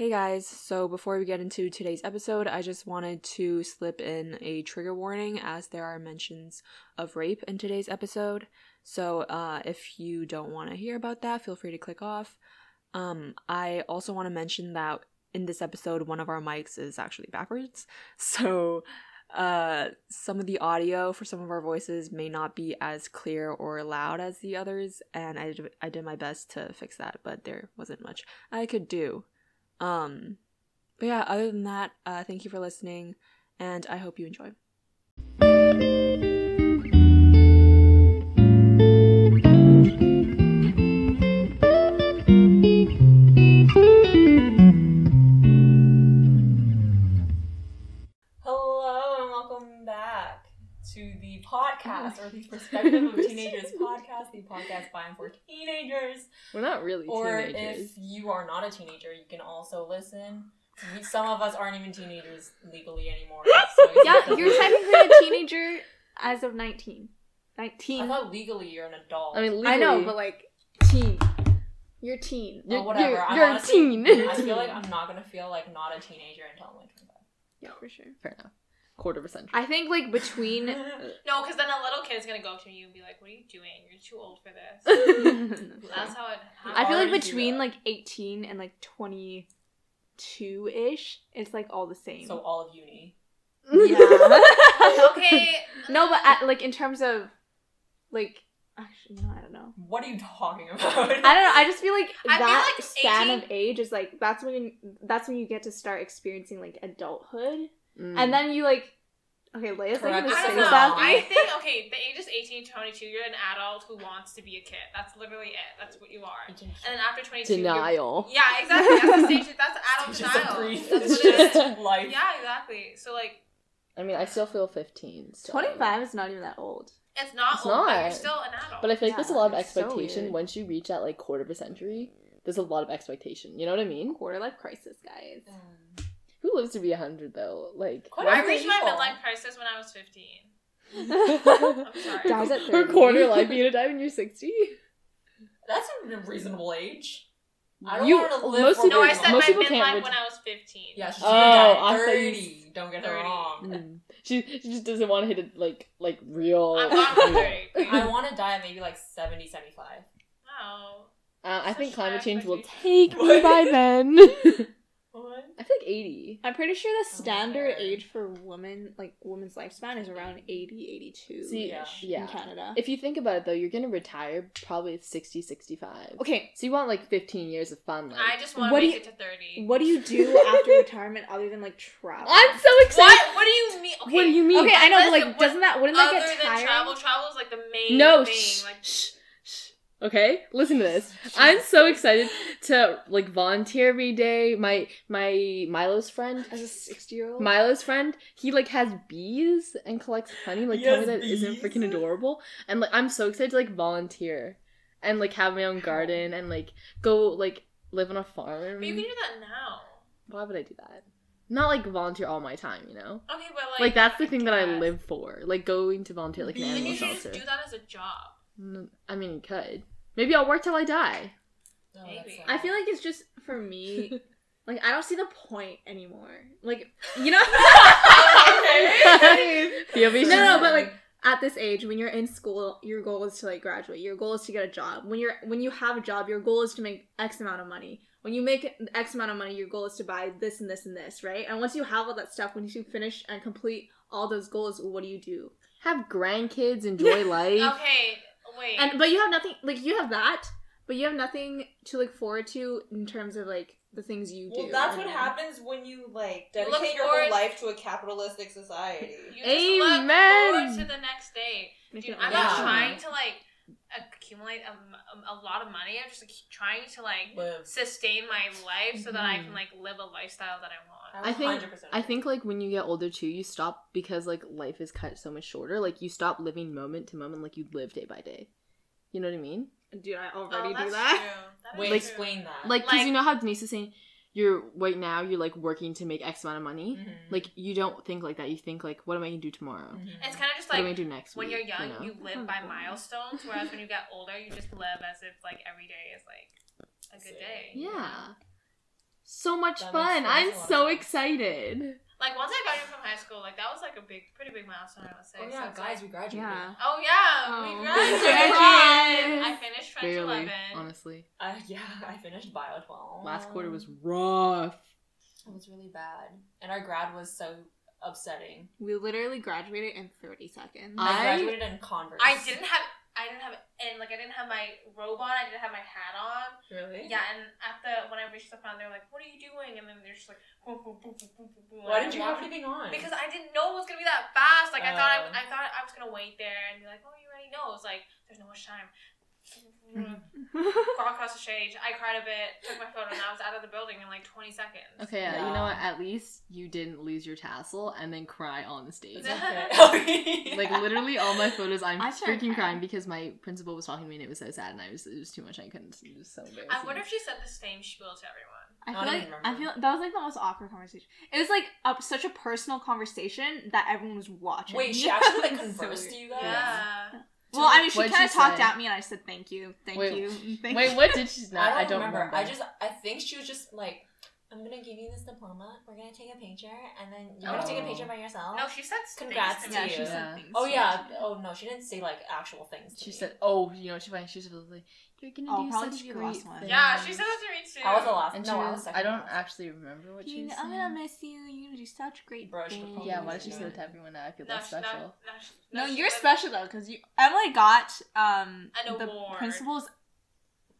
Hey guys, so before we get into today's episode, I just wanted to slip in a trigger warning as there are mentions of rape in today's episode. So uh, if you don't want to hear about that, feel free to click off. Um, I also want to mention that in this episode, one of our mics is actually backwards. So uh, some of the audio for some of our voices may not be as clear or loud as the others, and I did, I did my best to fix that, but there wasn't much I could do. Um, but yeah, other than that, uh, thank you for listening, and I hope you enjoy. Teenagers podcast, the podcast by and for teenagers. We're not really Or teenagers. if you are not a teenager, you can also listen. Some of us aren't even teenagers legally anymore. So Yeah, you're we're- technically a teenager as of 19. 19. I thought legally you're an adult. I mean, legally, I know, but like, teen. You're teen. Well, you're, whatever. you're, you're a teen. I feel like I'm not gonna feel like not a teenager until I'm like 25. Yeah, for sure. Fair enough. Quarter of a century. I think like between. No, because then a little kid is gonna go up to you and be like, "What are you doing? You're too old for this." That's how it. I feel like between like 18 and like 22 ish, it's like all the same. so all of uni. yeah. okay. no, but at, like in terms of like actually no, I don't know. What are you talking about? I don't know. I just feel like I feel that like span 18 of age is like that's when that's when you get to start experiencing like adulthood, Mm. and then you like okay, Leia's like Correct. gonna I don't know. something. I think okay, the age is 18 to 22. You're an adult who wants to be a kid. That's literally it. That's what you are. And then after 22, you're- Denial. Yeah, exactly. That's the stage. That's adult Just denial. a That's what it is. just life. Yeah, exactly. So like, I mean, I still feel 15. So. 25 is not even that old. it's not It's old, but you're not. still an adult. But I feel like there's a lot of it's so expectation once you reach that like quarter of a century. There's a lot of expectation. You know what I mean? Quarter life crisis, guys. Mm. Who lives to be 100 though? Like, Quite I a reached my midlife crisis when I was 15. I'm sorry. Dies at Her 30. quarter life, you gonna die when you're 60? That's a reasonable age. I don't You- want to live most for people- No, I very said most my people midlife ret- when I was 15. Yeah, she's Oh, gonna die I at thought you 30. Don't get her 30. wrong. Mm. She, she just doesn't want to hit it like like real. I'm gone 30. I want to die at maybe like 70, 75. No. Uh, I think climate change will take me by then. What? I feel like 80. I'm pretty sure the Oh, standard sorry. age for women, like women's lifespan, is around 80, 82 See, Yeah. yeah. in Canada. If you think about it though, you're gonna retire probably at 60, 65. okay, So you want like 15 years of fun. Like. I just want to What do make you- it to 30. what do you do after retirement other than like travel? I'm so excited. What? What do you mean? Okay. What do you mean? Okay, I know, but like, what- doesn't that wouldn't Other that get than travel, travel is like the main No, thing. shh, like, shh, shh. Okay, listen to this. I'm so excited to like volunteer every day. My my Milo's friend, As a sixty-year-old, Milo's friend, he like has bees and collects honey. Like, He tell me has that isn't bees? freaking adorable. And like, I'm so excited to like volunteer and like have my own garden and like go like live on a farm. but you can do that now. Why would I do that? Not like volunteer all my time, you know. Okay, but like, Like, that's the thing that I guess. live for. Like going to volunteer like an Bees. Then animal you should just shelter. do that as a job. I mean, you could. Maybe I'll work till I die. No, Maybe. I feel like it's just for me. like I don't see the point anymore. Like you know. Oh, POV. no, no, but like at this age, when you're in school, your goal is to like graduate. Your goal is to get a job. When you're when you have a job, your goal is to make X amount of money. When you make X amount of money, your goal is to buy this and this and this, right? And once you have all that stuff, when you finish and complete all those goals, what do you do? have grandkids, enjoy life. Okay, wait. And but you have nothing like you have that, but you have nothing to look forward to in terms of like the things you do. Well, that's what And- happens when you like You dedicate your whole life to a capitalistic society. you just look forward to the next day. Dude, I'm Yeah. not trying to like accumulate a, a, lot of money. I'm just like, trying to like Live. sustain my life so that I Mhm. can like live a lifestyle that I want. I think 100% I think like when you get older too, you stop because like life is cut so much shorter. Like you stop living moment to moment, like you live day by day. You know what I mean? Dude, I Oh, already that's do that. true. That is Wait, true. explain that. Like, cause Like- you know how Denise is saying, you're right now you're like working to make X amount of money. Mhm. Like you don't think like that. You think like, what am I gonna do tomorrow? Mhm. It's kind of just like What am I gonna do next when week? you're young, know? you live by milestones, whereas when you get older, you just live as if like every day is like a good day. you know? Yeah. so much That fun. I'm makes a lot of so sense. excited. Like once I graduated from high school, like that was like a big, pretty big milestone. I would say. Oh yeah, it's guys, like- we graduated. Yeah. oh yeah, Oh. we Graduated. graduated. I finished French Barely, eleven. honestly. Uh, yeah, I finished bio twelve. Last quarter was rough. It was really bad, and our grad was so upsetting. We literally graduated in 30 seconds. I- I graduated in Converse. I didn't have, I didn't have, and like I didn't have my robe on. I didn't have my hat on. really. Yeah, and at the when I reached the front, they were like, "What are you doing?" And then they're just like, boom, boom, boom, boom, boom, boom. Why didn't you have anything on? Because I didn't know it was gonna be that fast. Like I thought, Oh. I, I thought I was gonna wait there and be like, "Oh, you already know." It's like there's no much time. Mm-hmm. Walk across the stage. I cried a bit. Took my photo, and I was out of the building in like 20 seconds. Okay, yeah. you know what? At least you didn't lose your tassel and then cry on the stage. Okay. Oh, like literally all my photos, I'm I freaking crying. crying because my principal was talking to me and it was so sad and I was it was too much. I couldn't. It was so embarrassing. I wonder if she said the same spiel to everyone. I I feel don't like even I remember. feel that was like the most awkward conversation. It was like a, such a personal conversation that everyone was watching. Wait, she actually like It so conversed to you guys. Yeah. Well, I mean, she kind of talked say? at me, and I said thank you, thank Wait, you, thank Wait, you. what did she? Not, I I don't, don't remember. remember. I just I think she was just like, I'm gonna give you this diploma. We're gonna take a picture, and then you're gonna take a Oh. picture by yourself. No, she said Congrats things to Yeah, me. she you. said things. Oh yeah. me. Oh no, she didn't say like actual things. To She me. said, "Oh, you know, she she just was like, you're gonna Oh, do such to be the great last one. things." Yeah, she said that to me too. I was the last. And no, she I was, was second. I don't last. actually remember what she King, was I'm gonna miss you. You're gonna do such great Bro, things. Yeah, why was did she say doing that to everyone now? I feel No, that's she- no, special. no, No, you're special though, because you Emily got um the principal's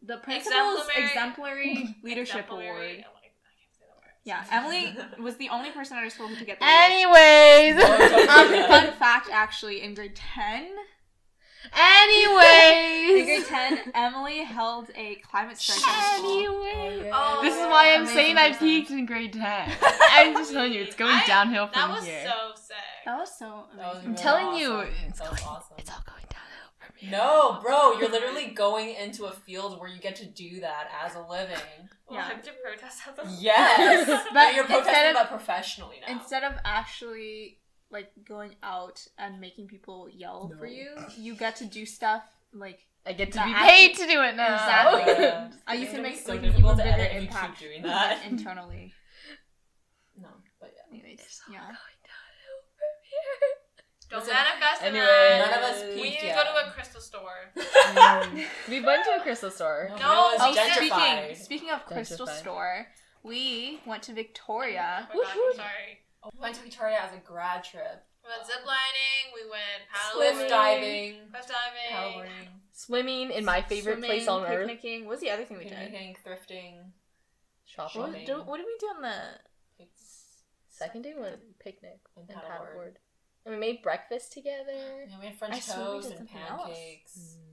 the principal's Exemplary- exemplary leadership Exemplary- award. oh, I can't say the word. Yeah, Emily was the only person at our school who could get the Anyways, Um, fun fact, actually, in grade ten, Anyways, in grade ten, Emily held a climate strike at the school. Anyways. Oh, This is why I'm Amazing saying I person. peaked in grade 10. I'm just telling you, it's going I- downhill That from was here. so sick. That was so That was amazing. I'm really telling you, awesome. it's that was going- awesome. It's all going downhill from here. No, bro, you're literally going into a field where you get to do that as a living. Well, Yeah. I have to protest at the Yes, But but you're instead protesting, of- but professionally now. Instead of actually like going out and making people yell for you, you get to do stuff like I get to That be actually- paid to do it now. Exactly. Yeah. I It's used to make so like even to bigger edit you keep impact doing that. internally. no, but yeah. Anyways, It's yeah. going downhill from here. Don't Listen, manifest in anyway, that. None of us We peaked need to yet. go to a crystal store. we went to a crystal store. No, No, it was oh, gentrified. speaking speaking of Crystal Gentrified. Store, we went to Victoria. Oh my gosh, I'm sorry. Oh, we went to Victoria as a grad trip. We went ziplining. We went Cliff paddling. diving, Cliff diving. paddleboarding, Swimming in my favorite Swimming, place on earth. picnicking. What was the other thing we did? picnicking, thrifting. Shopping. What, do- what did we do on the? Second day we went picnic And and paddleboard. paddleboard. And we made breakfast together. Yeah, we had I French swear we toast did and something else. pancakes. Mm.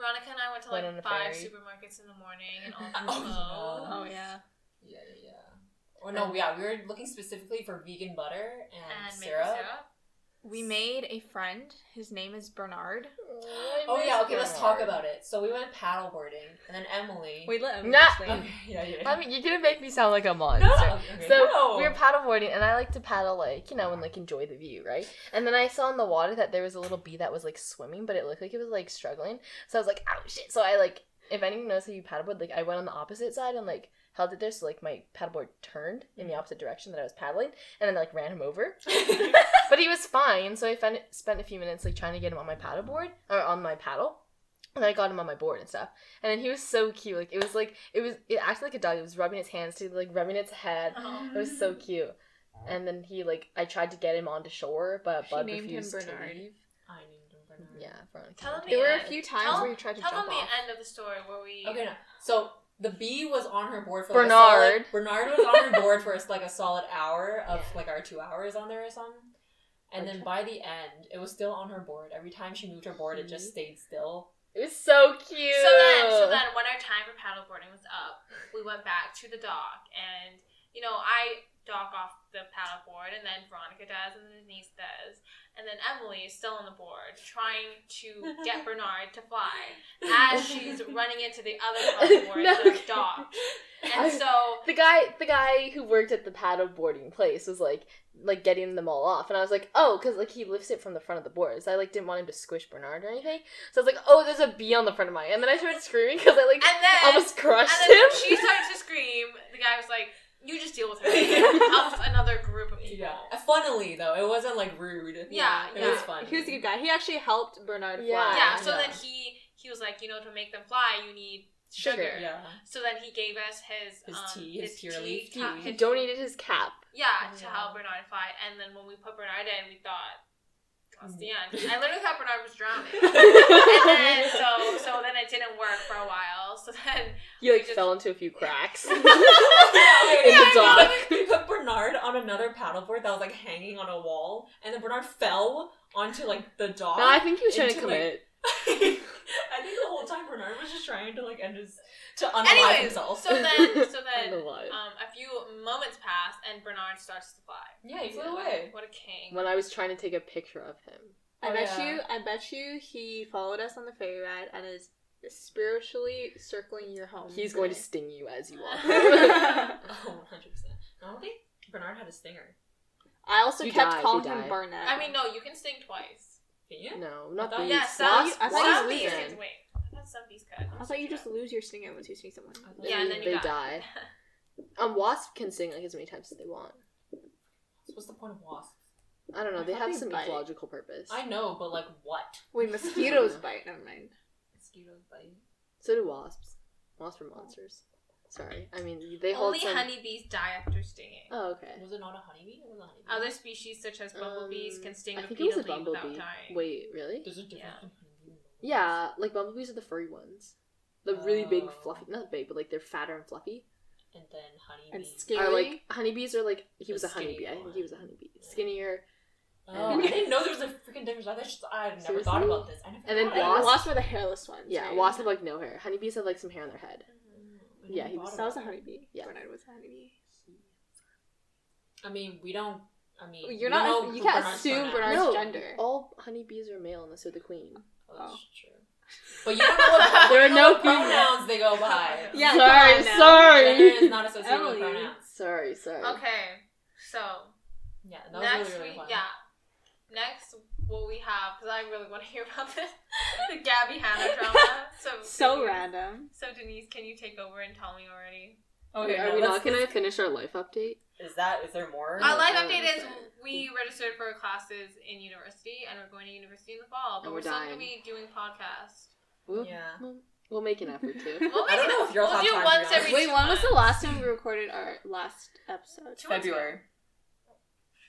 Veronica and I went to like on a five ferry. supermarkets in the morning and all Oh, no. Oh yeah. Yeah, yeah, yeah. Oh no, yeah, we were looking specifically for vegan butter and, and maple syrup. syrup. We made a friend. His name is Bernard. Oh, oh yeah, okay, let's talk about it. So we went paddleboarding, and then Emily. Wait, let him Nah. explain. Okay, yeah, yeah. I mean, you're gonna make me sound like a monster. No, okay, So no. we were paddleboarding, and I like to paddle like you know and like enjoy the view, right? And then I saw in the water that there was a little bee that was like swimming, but it looked like it was like struggling. So I was like, "Oh shit!" So I like, if anyone knows how you paddleboard, like I went on the opposite side and like held it there, so like my paddleboard turned in the mm. opposite direction that I was paddling, and then like ran him over. but he was fine, so I found, spent a few minutes like trying to get him on my paddleboard or on my paddle. And I got him on my board and stuff. And then he was so cute. Like it was like it was it acted like a dog. It was rubbing its hands to like rubbing its head. Oh. It was so oh. cute. And then he like I tried to get him onto shore, but She Bud named him refused to Bernard. leave. I named him Bernard. Yeah, Veronica. Tell him There were a end. few times Tell- where you tried to Tell jump them off. the end of the story where we. Okay, no. So the bee was on her board for Bernard. Like a solid, Bernard was on her board for like a solid hour of like our two hours on there or something. And then by the end, it was still on her board. Every time she moved her board, it just mm-hmm. stayed still. It was so cute. So then, so then, when our time for paddleboarding was up, we went back to the dock, and you know, I dock off the paddleboard, and then Veronica does, and then Denise does, and then Emily is still on the board trying to get Bernard to fly as she's running into the other paddleboards No, okay. docked. I- And so, the guy the guy who worked at the paddleboarding place was like like getting them all off. And i was like oh because like he lifts it from the front of the board so i like didn't want him to squish bernard or anything. So i was like oh there's a bee on the front of mine. And then i started screaming because i like and then almost crushed And then him. she started to scream, the guy was like, you just deal with her. Helps another group of people. Yeah. Funnily though, it wasn't like rude. Yeah, It yeah. was fun. He was a good guy. He actually helped Bernard Yeah. fly. Yeah, so Yeah. then he he was like, you know, to make them fly, you need sugar. Sugar. Yeah. So then he gave us his His um, tea, his pure tea, leaf ca- tea. He his- donated his cap. Yeah, to Yeah. help Bernard fly. And then when we put Bernard in, we thought that's the Mm. end. I literally thought Bernard was drowning. and then so so then it didn't work for a while. So then He like just- fell into a few cracks. yeah, In the dock. We put Bernard on another paddleboard that was like hanging on a wall, and then Bernard fell onto like the dock. No, I think he was trying to Into, like, commit. I think the whole time Bernard was just trying to like end his to unalive Anyways, himself. so then so then um, a few moments pass and Bernard starts to fly. yeah, he flew Yeah. away. What a king. when I was trying to take a picture of him. I Oh, bet yeah. you. I bet you he followed us on the ferry ride and is spiritually circling your home. He's going to sting you as you walk. Oh, 100 percent. I don't think Bernard had a stinger. I also You kept died, calling you him died. Barnett. I mean, no, you can sting twice. Can you? no, not I these. Yeah, some, Wasp- I thought some you bees can it. wait. I thought some bees could. I thought you just lose your stinger once you sting someone. I thought Yeah, and then you they die. die. Um, wasp can sting like as many times as they want. What's the point of wasps? I don't know. I They have they some bite. ecological purpose. I know, but like what? Wait, mosquitoes bite. Never mind. Mosquitoes bite. So do wasps. Wasps are monsters. Sorry, I mean they hold Only some. honeybees die after stinging. Oh, okay. Was it not a honeybee? It was a honeybee. Other species such as bumblebees Um, can sting I think it was a repeatedly without bumblebee. dying. Wait, really? There's a difference Yeah. between bumblebees. Yeah, like bumblebees are the furry ones. The really big, Oh. fluffy. Not big, but like they're fatter and fluffy. And then honeybees. And Are like honeybees are like he The was a skinny honeybee. I think he was a honeybee. Yeah. Skinnier. Oh, I didn't know there was a freaking difference. I just I never Seriously? thought about this. I never And then thought And about wasps- wasps were the hairless ones. Yeah, right? wasps have like no hair. Honeybees have like some hair on their head. it. I Yeah, he was- That was a honeybee. Yeah. Bernard was a honeybee. I mean, we don't. I mean, You're don't know you can't Bernard's assume pronouns. Bernard's no, gender. all honeybees are male unless they're the queen. Oh, oh. that's Oh. true. But you don't know what, There you are no know what female- pronouns they go by. Yeah, sorry, come on now. sorry. Gender is not associated with Emily. pronouns. Sorry, sorry. Okay, so Yeah, that was next really, really we fun. yeah, next what we have because I really want to hear about this the Gabby Hanna drama. So So Denise- random. So Denise, can you take over and tell me already? Okay, are no, we let's- not gonna finish our life update? Is that? Is there more? Our life uh, update is we registered for classes in university and we're going to university in the fall, but And we're, we're still going to be doing podcasts. We'll, Yeah. we'll, we'll make an effort to. We'll I don't make it- know if you'll we'll have do time once be every Wait, two when was the last time we recorded our last episode? Two months ago. February.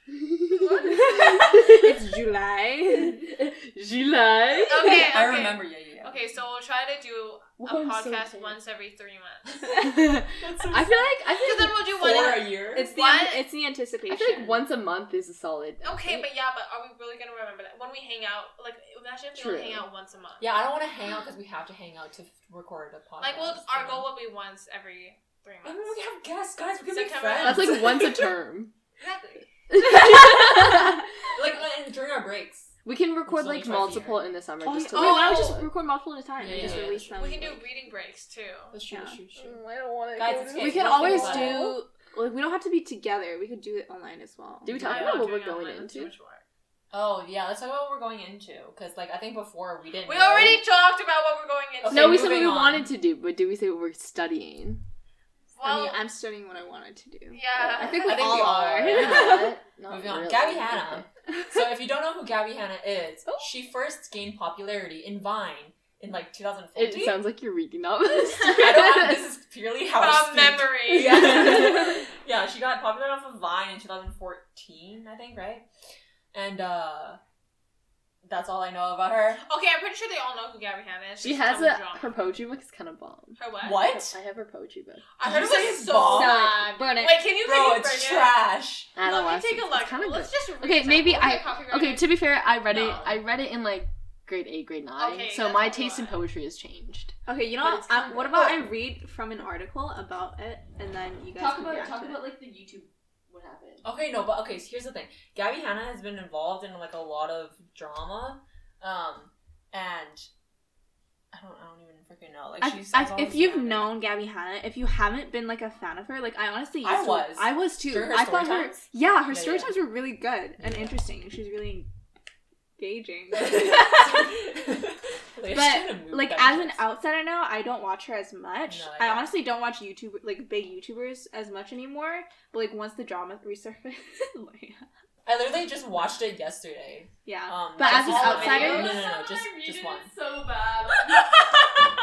it's July. July. Okay, I remember. Yeah, yeah. yeah. Okay, so we'll try to do a Whoa, I'm so podcast tired. once every three months. That's so I feel like I Because feel then like, we'll do four one. a year. It's the What? it's the anticipation. I feel like once a month is a solid. Okay, but yeah, but are we really gonna remember that when we hang out? Like, imagine if we only hang out once a month. yeah, I don't want to hang out because we have to hang out to f- record a podcast. Like, well, our goal will be once every three I months. mean, we have guests, guys. We can make September. friends. That's like once a term. Exactly. like uh, and during our breaks. we can record like twice a multiple in the summer Oh, just to oh, like, why don't we oh. just record multiple at a time Yeah, and just yeah, yeah. release them? We can do reading breaks too. That's true. Yeah. That's true. true. Mm, I don't want to. Guys, it's We Okay, can always do like we don't have to be together. We could do it online as well. Do we talk Yeah. about what we're going online, that's too into? Oh yeah, let's talk about what we're going into because like I think before we didn't. We know. already talked about what we're going into. Okay, no, we said what we on. wanted to do, but did we say what we're studying? I Well, mean, I'm studying what I wanted to do. yeah. I think we I think all we are. are. Not- not Moving on. really. Gabby Hanna. So if you don't know who Gabby Hanna is, she first gained popularity in Vine in like 2014. It sounds like you're reading off. I don't. Have, this is purely how I From speak. memory. Yeah. yeah, she got popular off of Vine in 2014, I think, right? And uh that's all I know about her. Okay, I'm pretty sure they all know who Gabby Hanna is. she Just has a drama. her poetry book is kind of bomb. Her what? What? I have her poetry book. I heard you it say was it's so bomb? bad. Burn it. Wait, can you Bro, can you it's bring it? trash. Let me Adolescence. take a look. It's kind of Let's good. just read Okay, some. maybe We'll I- get. Okay, to be fair, I read it. I read it in like grade eight, grade nine. Okay, so my taste in poetry has changed. Okay, you know what? it's Um, what about I read from an article about it, and then you guys can react to it. like the YouTube what happened. Okay, no, but okay, so here's the thing. Gabby Hanna has been involved in like a lot of drama. Um and I don't I don't even freaking know. Like she's I, always if you've known Gabby Hanna, if you haven't been like a fan of her, like I honestly used I to- was. I was too. I thought her, yeah, her Yeah, story yeah. times were really good and Yeah. interesting. She was really engaging. like But, just trying to move like that as an outsider now, I don't watch her as much. No, I I, honestly don't watch YouTube like big YouTubers as much anymore. But like once the drama resurfaced, like, I literally just watched it yesterday. yeah. Um, But as an outsider- videos. no, no, no, just my just videos one. So bad.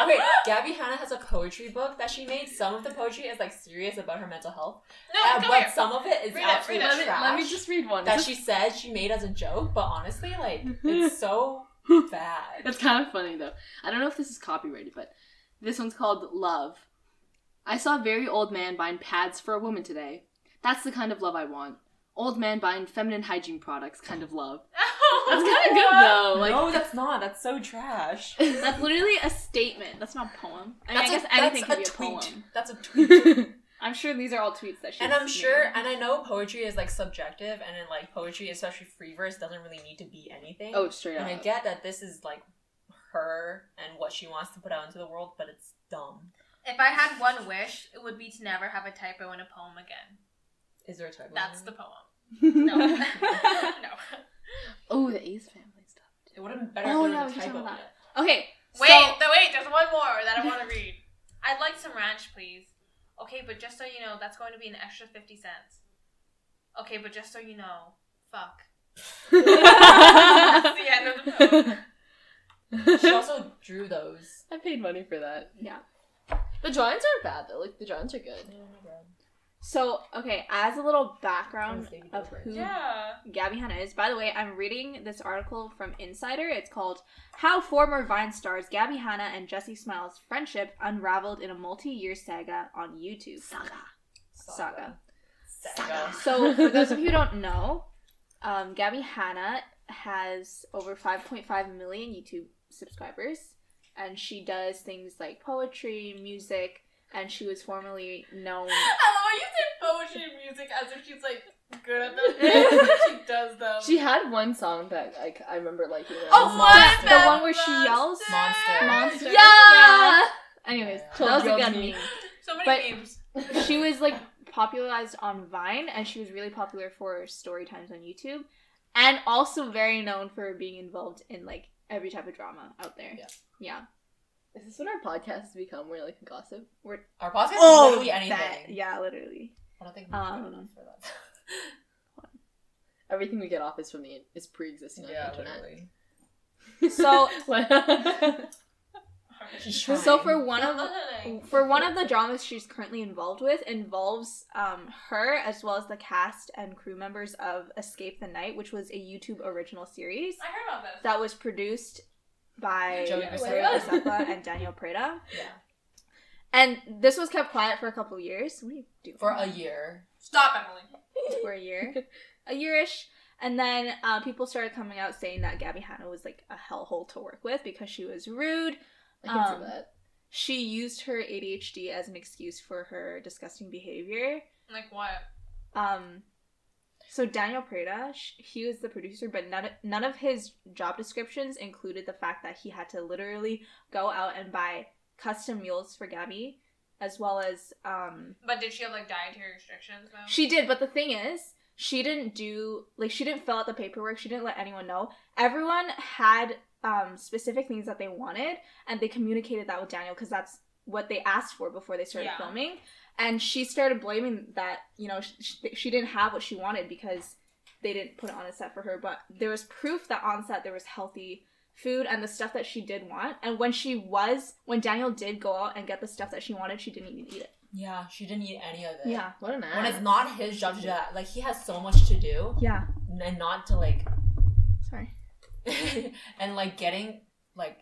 Okay, Gabby Hanna has a poetry book that she made. Some of the poetry is like serious about her mental health, no, uh, come but here. some of it is Read it, absolute read it. Let me, trash. let me just read one. that she said she made as a joke, but honestly, like it's so bad. It's kind of funny though. I don't know if this is copyrighted, but this one's called Love. I saw a very old man buying pads for a woman today. That's the kind of love I want. Old man buying feminine hygiene products kind of love. That's kind of good though. Like no, that's not. That's so trash. That's literally a statement. That's not a poem. I mean, I guess a, anything that's could be a a tweet. poem. That's a tweet. I'm sure these are all tweets that she. and I'm sure, and I know poetry is like subjective, and in like poetry, especially free verse, doesn't really need to be anything. oh, straight and I get that this is like her and what she wants to put out into the world, but it's dumb. If I had one wish, it would be to never have a typo in a poem again. Is there a typo? That's in the poem. No. no. oh, the Ace family stuff. It would have been better Oh, if there was we a typo about it. Okay. Wait, so- no, wait, there's one more that I want to read. I'd like some ranch, please. Okay, but just so you know, that's going to be an extra 50 cents. Okay, but just so you know, fuck. That's the end of the poem. She also drew those. I paid money for that. Yeah. The drawings aren't bad though. Like the drawings are good. So okay, as a little background of who Yeah. Gabby Hanna is. By the way, I'm reading this article from Insider. It's called How Former Vine Stars Gabby Hanna and Jessi Smiles' Friendship Unraveled in a Multi-Year Saga on YouTube. Saga. Saga. Saga. So, for those of you who don't know, um, Gabby Hanna has over 5.5 million YouTube subscribers, and she does things like poetry, music, and she was formerly known. I love how you say poetry and music as if she's like good at those things. she does them. She had one song that like I remember liking. it. Oh, Monster. The one where she yells? Monster. Monster. Yeah! Anyways, Yeah. that was a Told good meme. So many But- memes. she was like popularized on Vine and she was really popular for story times on YouTube and also very known for being involved in like every type of drama out there. Yeah. Yeah. Is this what our podcast has become? We're like gossip. We're Our podcast is Oh, literally anything. that, yeah, literally. I don't think we're Um, enough for that. Everything we get off is from the is pre-existing on yeah, the internet. literally. So so for one of for one of the dramas she's currently involved with involves um her as well as the cast and crew members of Escape the Night, which was a YouTube original series I heard about this. that was produced by Joey Joey Graceffa. Graceffa and Daniel Preda. yeah. And this was kept quiet for a couple of years. What are you doing? For a year. Stop, Emily. for a year, a yearish, and then uh, people started coming out saying that Gabby Hanna was like a hellhole to work with because she was rude. I can Um, see that. She used her ADHD as an excuse for her disgusting behavior. Like what? Um, so Daniel Preda, sh- he was the producer, but none none of his job descriptions included the fact that he had to literally go out and buy custom meals for Gabby, as well as um, But did she have like dietary restrictions though? She did, but the thing is, she didn't do like she didn't fill out the paperwork. She didn't let anyone know. Everyone had um specific things that they wanted, and they communicated that with Daniel because that's what they asked for before they started Yeah. filming. And she started blaming that you know she, she didn't have what she wanted because they didn't put it on the set for her. But there was proof that on set there was healthy food and the stuff that she did want. And when she was when Daniel did go out and get the stuff that she wanted, she didn't even eat it. Yeah, she didn't eat any of it. Yeah, What an ass. When it's not his job to do that, like he has so much to do, yeah. and not to like, Sorry. and like getting like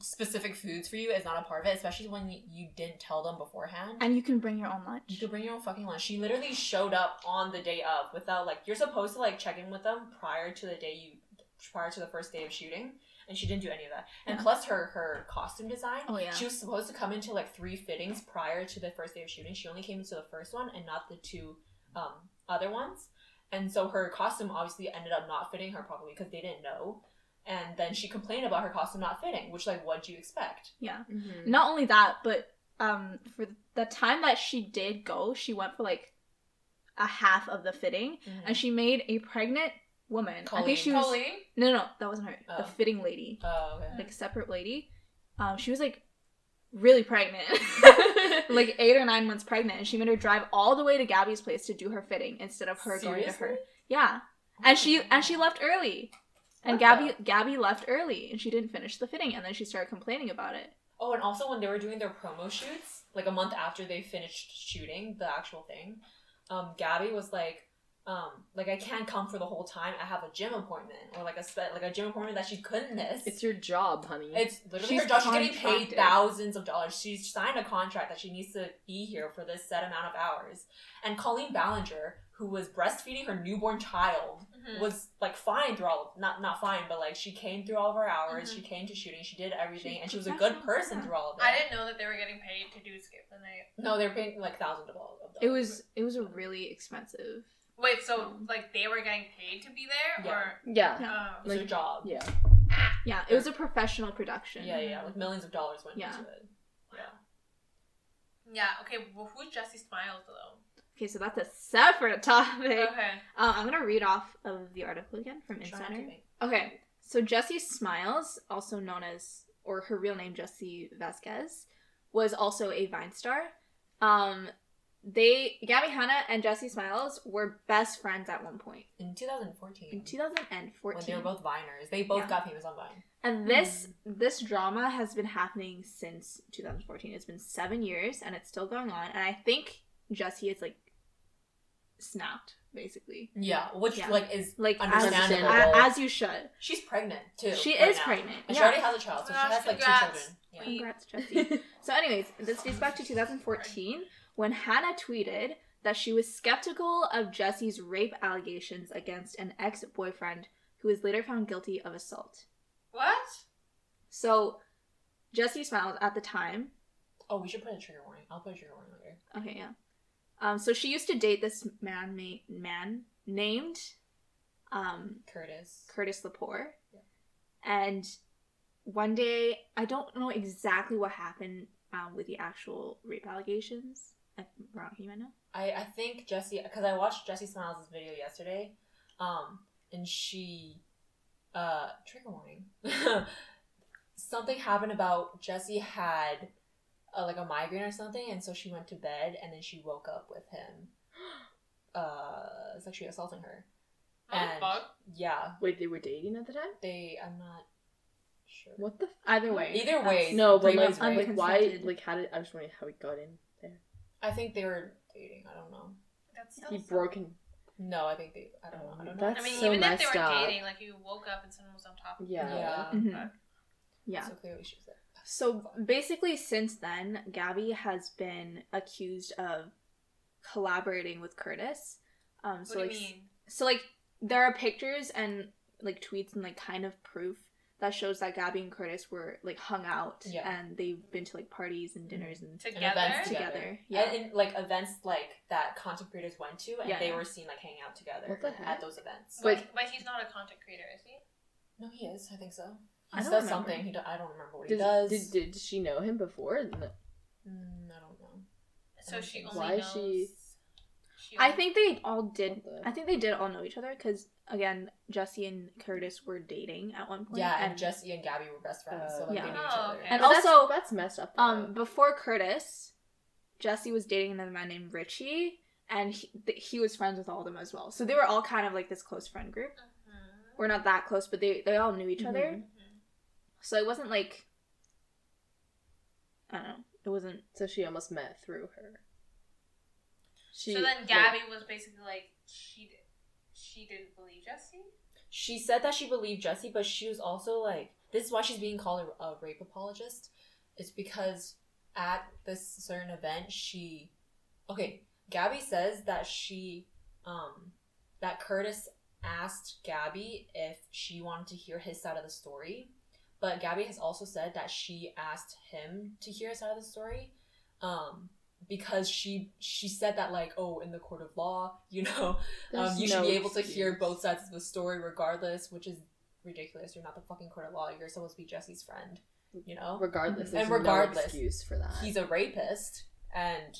specific foods for you is not a part of it, especially when you, didn't tell them beforehand. And you can bring your own lunch. You can bring your own fucking lunch. She literally showed up on the day of without like you're supposed to like check in with them prior to the day you prior to the first day of shooting, and she didn't do any of that. And Yeah. plus her her costume design. Oh yeah. She was supposed to come into like three fittings prior to the first day of shooting. She only came into the first one and not the two um, other ones. And so her costume obviously ended up not fitting her properly because they didn't know. And then she complained about her costume not fitting, which like what do you expect? yeah. Mhm. Not only that, but um for the time that she did go, she went for like a half of the fitting Mm-hmm. and she made a pregnant woman. I think she was Colleen? no, no, that wasn't her. Oh. The fitting lady, Oh, okay. like a separate lady. Um, she was like really pregnant, like eight or nine months pregnant, and she made her drive all the way to Gabby's place to do her fitting instead of her going to her. Yeah, and she and she left early, and Gabby the- Gabby left early, and she didn't finish the fitting, and then she started complaining about it. Oh, and also when they were doing their promo shoots, like a month after they finished shooting the actual thing, um, Gabby was like, um, like I can't come for the whole time. I have a gym appointment or like a spe- like a gym appointment that she couldn't miss. It's your job, honey. It's literally She's her job. She's getting paid thousands of dollars. She's signed a contract that she needs to be here for this set amount of hours. And Colleen Ballinger, who was breastfeeding her newborn child, Mhm. was like fine through all of, not not fine, but like she came through all of her hours. Mhm. She came to shooting. She did everything, She's and she was a good person yeah. through all of it. I didn't know that they were getting paid to do Skip the Night. No, they're paying like thousands of dollars. It was it was a really expensive. Wait, so like they were getting paid to be there, Yeah. or yeah. Yeah. It was their job. Yeah. Yeah, it was a professional production. yeah, yeah. Like millions of dollars went Yeah. into it. Yeah. yeah. Okay, well, who's Jessi Smiles though? Okay, so that's a separate topic. Okay. Uh, I'm gonna read off of the article again from Try not to Insider. Okay, so Jessi Smiles, also known as, or her real name Jessi Vazquez, was also a Vine star. Um, they, Gabby Hanna and Jessi Smiles were best friends at one point In 2014. in 2014. when they were both Viners. They both Yeah. got famous on Vine. And this this drama has been happening since 2014. It's been seven years, and it's still going on. And I think Jessie is like snapped, basically, Yeah, which Yeah. like is like as, Understandable. a- as you should. she's pregnant too. She right is now. pregnant, and she already has a child, so she has gosh, like two children. Yeah. Congrats, Jessie. so, anyways, this dates back to 2014 when Hanna tweeted that she was skeptical of Jesse's rape allegations against an ex boyfriend who was later found guilty of assault. What? So, Jessi Smiles at the time Oh, we should put a trigger warning. I'll put a trigger warning later. Okay, yeah. Um, so she used to date this man, ma- man named um, Curtis. Curtis Lepore, Yeah. and one day I don't know exactly what happened um, with the actual rape allegations. I, Ron, you might know. I I think Jesse because I watched Jessi Smiles' video yesterday, um, and she, uh, trigger warning. Something happened about Jesse had, uh, like a migraine or something, and so she went to bed, and then she woke up with him, uh, sexually assaulting her. Oh, And- fuck. Yeah, Wait, they were dating at the time? they. I'm not sure. What the? F- Either way, Either way, no, but Three like, months, right? like why? Unconsented. Like, how did? I was wondering how he got in there. I think they were dating. I don't know. That's still He so- broke in. No, I think they. I don't know. I don't know. That's I mean, so even if they messed were up. dating, like you woke up and someone was on top of you. Yeah. Yeah. Mhm. yeah. So clearly she was there. So basically, since then, Gabby has been accused of collaborating with Curtis. Um, What so do you like, mean? so like there are pictures and like tweets and like kind of proof that shows that Gabby and Curtis were like hung out Yeah. and they've been to like parties and dinners and And Together? events together. together. Yeah. And in like events like that content creators went to, and Yeah, they yeah. were seen like hanging out together at those events. But, but he's not a content creator, is he? No, he is. I think so. I He don't does remember. something. He do- I don't remember what he does. did, did she know him before? No. Mm, I don't know. So she only Why knows. she- she I think they all did. The- I think they did all know each other because again, Jesse and Curtis were dating at one point. Yeah, and, Jesse and Gabby were best friends, so Uh, like Yeah. they knew each Oh, other. okay. And But also, that's messed up. though. um, before Curtis, Jesse was dating another man named Richie, and he, th- he was friends with all of them as well. So they were all kind of like this close friend group. Mhm. We're not that close, but they they all knew each other. So it wasn't like I don't know. It wasn't. so she almost met through her. She, so then like- Gabby was basically like she did, she didn't believe Jesse. She said that she believed Jesse, but she was also like, this is why she's being called a, a rape apologist. It's because at this certain event, she, okay, Gabby says that she, um, that Curtis asked Gabby if she wanted to hear his side of the story, but Gabby has also said that she asked him to hear his side of the story, um, because she she said that like, oh, in the court of law, you know, um, There's you should be able to hear both sides of the story regardless, which is ridiculous. You're not the fucking court of law. You're supposed to be Jesse's friend. You know, Regardless, And regardless, no excuse for that. he's a rapist, and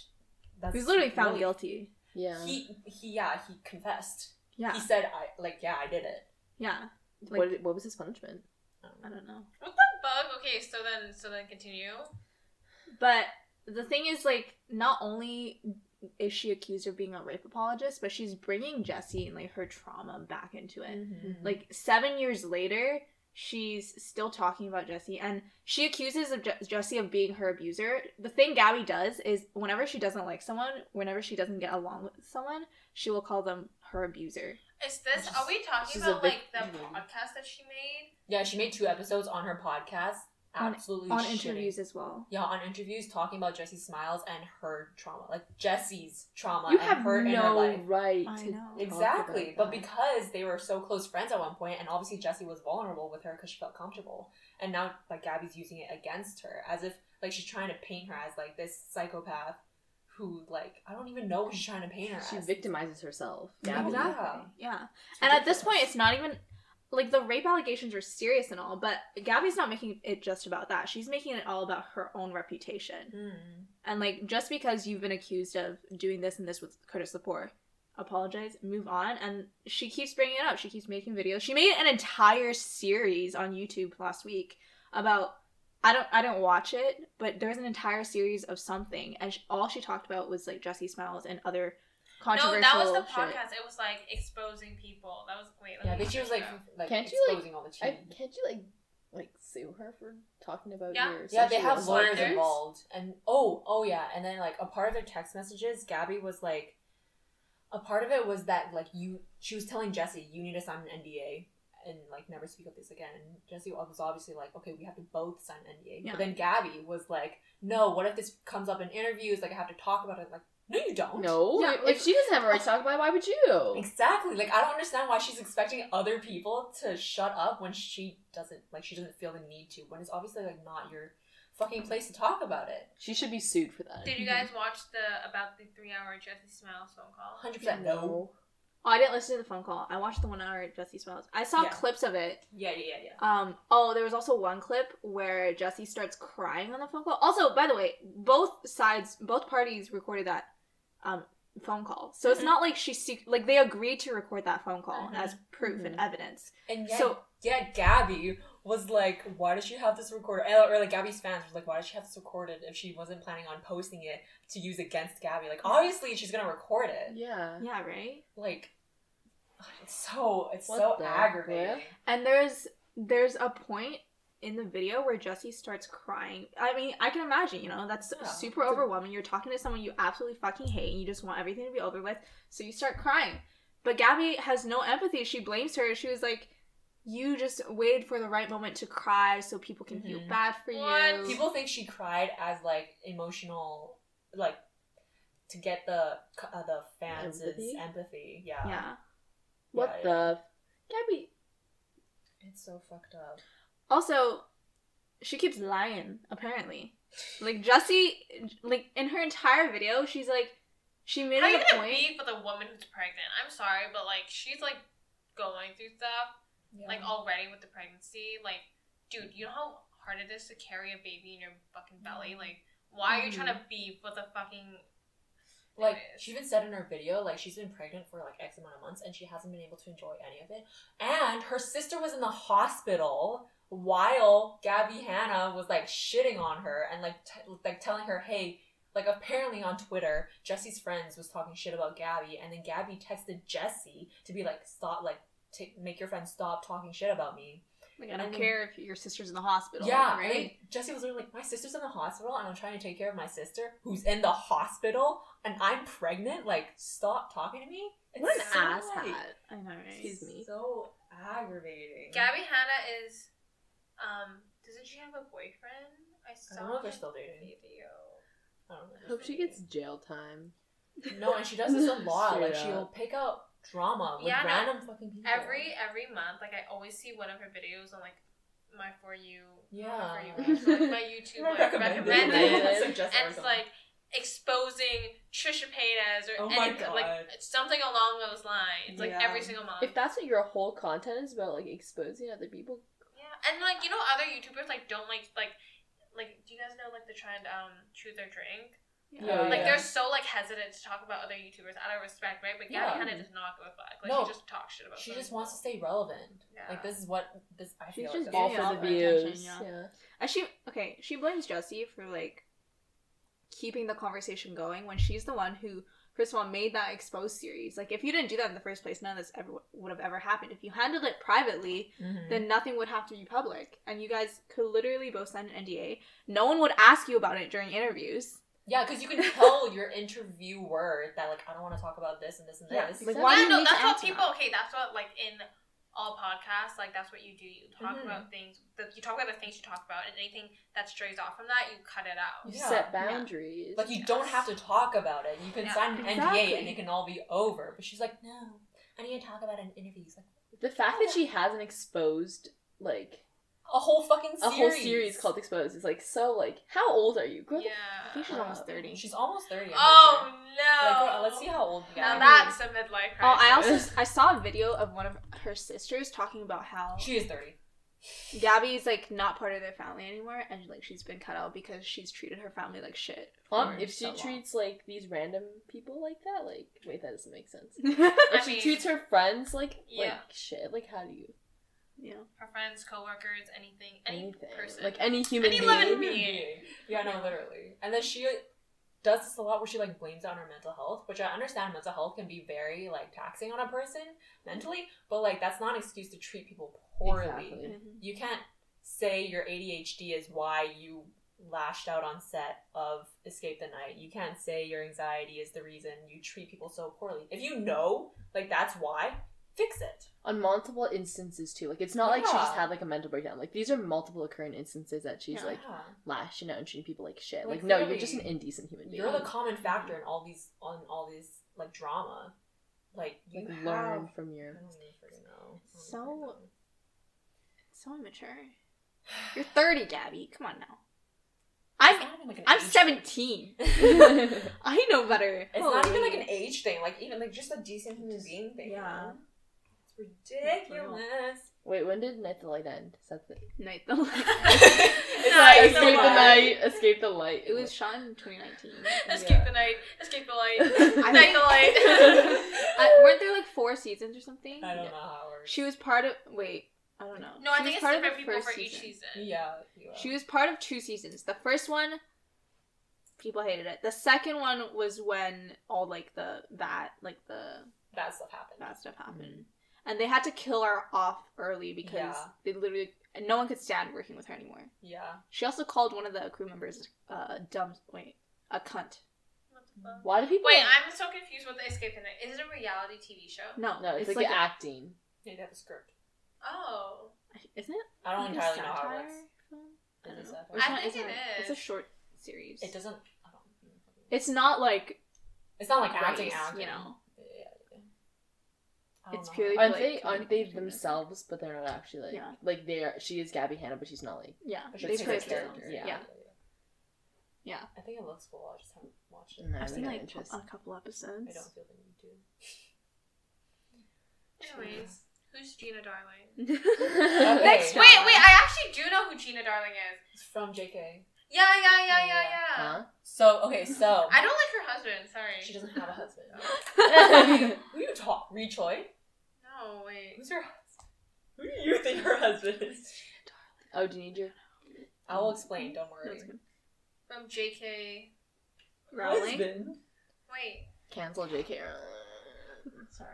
that's He was literally found really- guilty. yeah. He he yeah he confessed. Yeah. He said, "I like, yeah, I did it." Yeah. what, what was his punishment? I don't know. What the bug? Okay, so then so then continue. But the thing is, like, not only is she accused of being a rape apologist, but she's bringing Jesse and like her trauma back into it. Mm-hmm. Like seven years later, she's still talking about Jesse, and she accuses of Je- Jesse of being her abuser. The thing Gabby does is, whenever she doesn't like someone, whenever she doesn't get along with someone, she will call them her abuser. Is this? She's- Are we talking about like the victim. podcast that she made? Yeah, she made two episodes on her podcast. On- Absolutely On shitting. interviews as well. Yeah, on interviews talking about Jesse's smiles and her trauma, like Jesse's trauma You and have her inner no life. right I know. Exactly, but that. because they were so close friends at one point, and obviously Jesse was vulnerable with her because she felt comfortable, and now like Gabby's using it against her as if like she's trying to paint her as like this psychopath who like I don't even know what she's trying to paint her she as. victimizes herself. Yeah. Gabby. Exactly. Yeah. It's And at this point, it's not even like the rape allegations are serious and all, but Gabby's not making it just about that. She's making it all about her own reputation. Mm. And like, just because you've been accused of doing this and this with Curtis Lepore, apologize, move on. And she keeps bringing it up. She keeps making videos. She made an entire series on YouTube last week about. I don't. I don't watch it, but there's an entire series of something, and sh all she talked about was like Jessi Smiles and other No, that was the shit. podcast. It was like exposing people. That was wait. let Yeah, but she was like like Can't you, like- exposing all the tea. I, can't you like like sue her for talking about Yeah. your Yeah, they have lawyers Lawyers? involved. And oh, oh yeah, and then like a part of their text messages, Gabby was like a part of it was that like you she was telling Jesse, you need to sign an NDA and like never speak of this again. And Jesse was obviously like, okay, we have to both sign an NDA. Yeah. But then Gabby was like, no, what if this comes up in interviews? Like I have to talk about it. Like, no, you don't. No, Yeah, if, like- if she doesn't have a right to talk about it, why would you? Exactly. Like I don't understand why she's expecting other people to shut up when she doesn't like she doesn't feel the need to when it's obviously like not your fucking place to talk about it. She should be sued for that. Did you guys watch the about the three hour Jessi Smiles phone call? Hundred percent no. Oh, I didn't listen to the phone call. I watched the one hour Jessi Smiles. I saw Yeah. clips of it. Yeah, yeah, yeah, yeah. Um. Oh, there was also one clip where Jesse starts crying on the phone call. Also, by the way, both sides, both parties recorded that um phone call. So it's Mhm. not like she sec- like they agreed to record that phone call Mhm. as proof and evidence. And yet, So- yeah, Gabby was like, "Why does she have this recorded?" Or, or, like Gabby's fans were like, "Why does she have this recorded if she wasn't planning on posting it to use against Gabby?" Like, obviously she's gonna record it. Yeah. Yeah, right. Like, it's so it's What so the aggravating. frick? And there's there's a point in the video where Jesse starts crying. I mean, I can imagine, you know, that's Yeah. super It's a- overwhelming. You're talking to someone you absolutely fucking hate and you just want everything to be over with, so you start crying. But Gabby has no empathy. She blames her. She was like, "You just waited for the right moment to cry so people can feel Mhm. bad for What? you." People think she cried as like emotional, like to get the uh, the fans' Empathy? empathy. Yeah. yeah. What Yeah, the? Gabby. It's so fucked up. Also, she keeps lying, apparently. Like Jessie, like in her entire video, she's like she made How it you a gonna point. beef with a woman who's pregnant? I'm sorry, but like she's like going through stuff Yeah. like already with the pregnancy. Like, dude, you know how hard it is to carry a baby in your fucking belly? Mm-hmm. Like, why are you trying to mm-hmm. beef with a fucking Like Anyways. she even said in her video, like she's been pregnant for like X amount of months and she hasn't been able to enjoy any of it. And her sister was in the hospital while Gabby Hanna was like shitting on her and like t- like telling her, hey, like apparently on Twitter, Jesse's friends was talking shit about Gabby, and then Gabby texted Jesse to be like, stop, like, t- make your friends stop talking shit about me. Like I don't And then- care if your sister's in the hospital. Yeah, right. then Jesse was literally like, my sister's in the hospital, and I'm trying to take care of my sister who's in the hospital, and I'm pregnant. Like, stop talking to me. It's What an so, ass like, hat. I know, right? Excuse me. So aggravating. Gabby Hanna is um doesn't she have a boyfriend? I I saw don't know if they're the still dating. video. I don't know. if Hope she gets dating. jail time. no, and she does this a lot. Straight like, she'll pick up drama with Yeah, no. random fucking people. Every every month, like I always see one of her videos on like my for you, Yeah. not my for you, page, but, like, my YouTube like, Recommended. recommended, Suggest and it's like exposing Trisha Paytas or Oh my any, like God. something along those lines, like Yeah. every single month. If that's what your whole content is about, like exposing other people, yeah, and like you know, other YouTubers like don't like like like. Do you guys know like the trend um truth or drink? Yeah, Like yeah. they're so like hesitant to talk about other YouTubers out of respect, right? But Gabby Yeah. Hanna does not give a fuck. Like No. she just talks shit about. Them. She them. just wants to stay relevant. Yeah. Like this is what this I She's feel just like All doing that's- for it the for views. attention, yeah. And she okay, she blames Jessie for like keeping the conversation going when she's the one who first of all made that exposed series. Like if you didn't do that in the first place, none of this ever would have ever happened. If you handled it privately, Mhm. then nothing would have to be public. And you guys could literally both sign an NDA. No one would ask you about it during interviews. Yeah, because you can tell your interviewer that like I don't want to talk about this and this and Yeah, this. like, Exactly. why yeah, no, that's what people. that? Okay, that's what like in all podcasts, like that's what you do. You talk Mhm. about things. That you talk about the things you talk about, and anything that strays off from that, you cut it out. You Yeah. set boundaries. Like you don't have to talk about it. You can Yeah. sign an NDA and it can all be over. But she's like, no, I need to talk about it in interviews. Like the fact that she hasn't exposed like a whole fucking a series. whole series called Exposed is like so like how old are you? Grow the Yeah. I think she's almost thirty. She's almost thirty. I'm Oh pretty no! Like, girl, let's see how old you are. Now that's a midlife crisis. Oh, I also I saw a video of one of her sisters talking about how She is thirty. Gabby's like not part of their family anymore, and like she's been cut out because she's treated her family like shit. Um, for if she so long. treats like these random people like that, like wait, that doesn't make sense. yeah, If she mean- treats her friends like Yeah. like shit, like how do you you know? her friends, coworkers, anything, any anything person, like any human Any being? living being. Yeah, no, literally. And then she does this a lot where she like blames it on her mental health, which I understand mental health can be very like taxing on a person mentally, but like that's not an excuse to treat people poorly. Exactly. Mm-hmm. You can't say your ADHD is why you lashed out on set of Escape the Night. You can't say your anxiety is the reason you treat people so poorly. If you know, like that's why, fix it. On multiple instances too. Like it's not like she just had like a mental breakdown. Like these are multiple occurring instances that she's Yeah. like lashing out and treating people like shit. Like, Like, no, you're just an indecent human being. You're the common factor in all these on all these like drama. Like you like have learn from I your don't know. I don't So- know. so immature. You're thirty, Gabby. Come on now. I'm like I'm seventeen. I know better. it's not even like an age thing. Like even like just a decent human being thing. you yeah. know? It's ridiculous. Wait, when did Night the Light end? Is that the night the It's Night like the Escape the Light. Night. Escape the Light. It was shot in 2019. escape Yeah. the night, escape the light, I night the light. I, weren't there like four seasons or something? I don't know how it works. She was part of. Wait, I don't know. no, She I was think it's part of different the people first for each season. season. yeah. She was part of two seasons. The first one, people hated it. The second one was when all like the that like the bad stuff happened. bad stuff happened, mm-hmm. And they had to kill her off early because Yeah. they literally and no one could stand working with her anymore. Yeah. She also called one of the crew members uh, dumb. Wait, a cunt. What the fuck? Why do people? Wait, I'm so confused with the Escape the Night. Is it a reality TV show? No, no, it's, like, acting. They have a script. Oh, isn't it? I don't like entirely know how it works. I it know. satire? Or it's I not- think it's It's a short series. It doesn't. I don't. It's not like It's not like acting, race, acting. you know. Yeah, yeah, yeah. I don't It's know. purely- Aren't like, they? Aren't they themselves? But they're not actually like. Yeah. Like they are. She is Gabby Hanna, but she's not like. Yeah, But they she's play a character. Yeah. Yeah. yeah. I think it looks cool. I just haven't watched it. No, I've seen like interest. a couple episodes. I don't feel the need to. anyways, who's Gina Darling? Next Okay. Wait, wait, I actually do know who Gina Darling is. It's from JK. Yeah, yeah, yeah, yeah, Yeah. yeah. Huh? So okay, so I don't like her husband. Sorry. she doesn't have a husband. Who you talk? Ree Choi? No, wait. Who's her husband? Who do you think her husband is? Oh, do you need your I will explain. Don't worry. That's good. From JK. Rowling. Husband? Wait. cancel JK? Rowling. Sorry.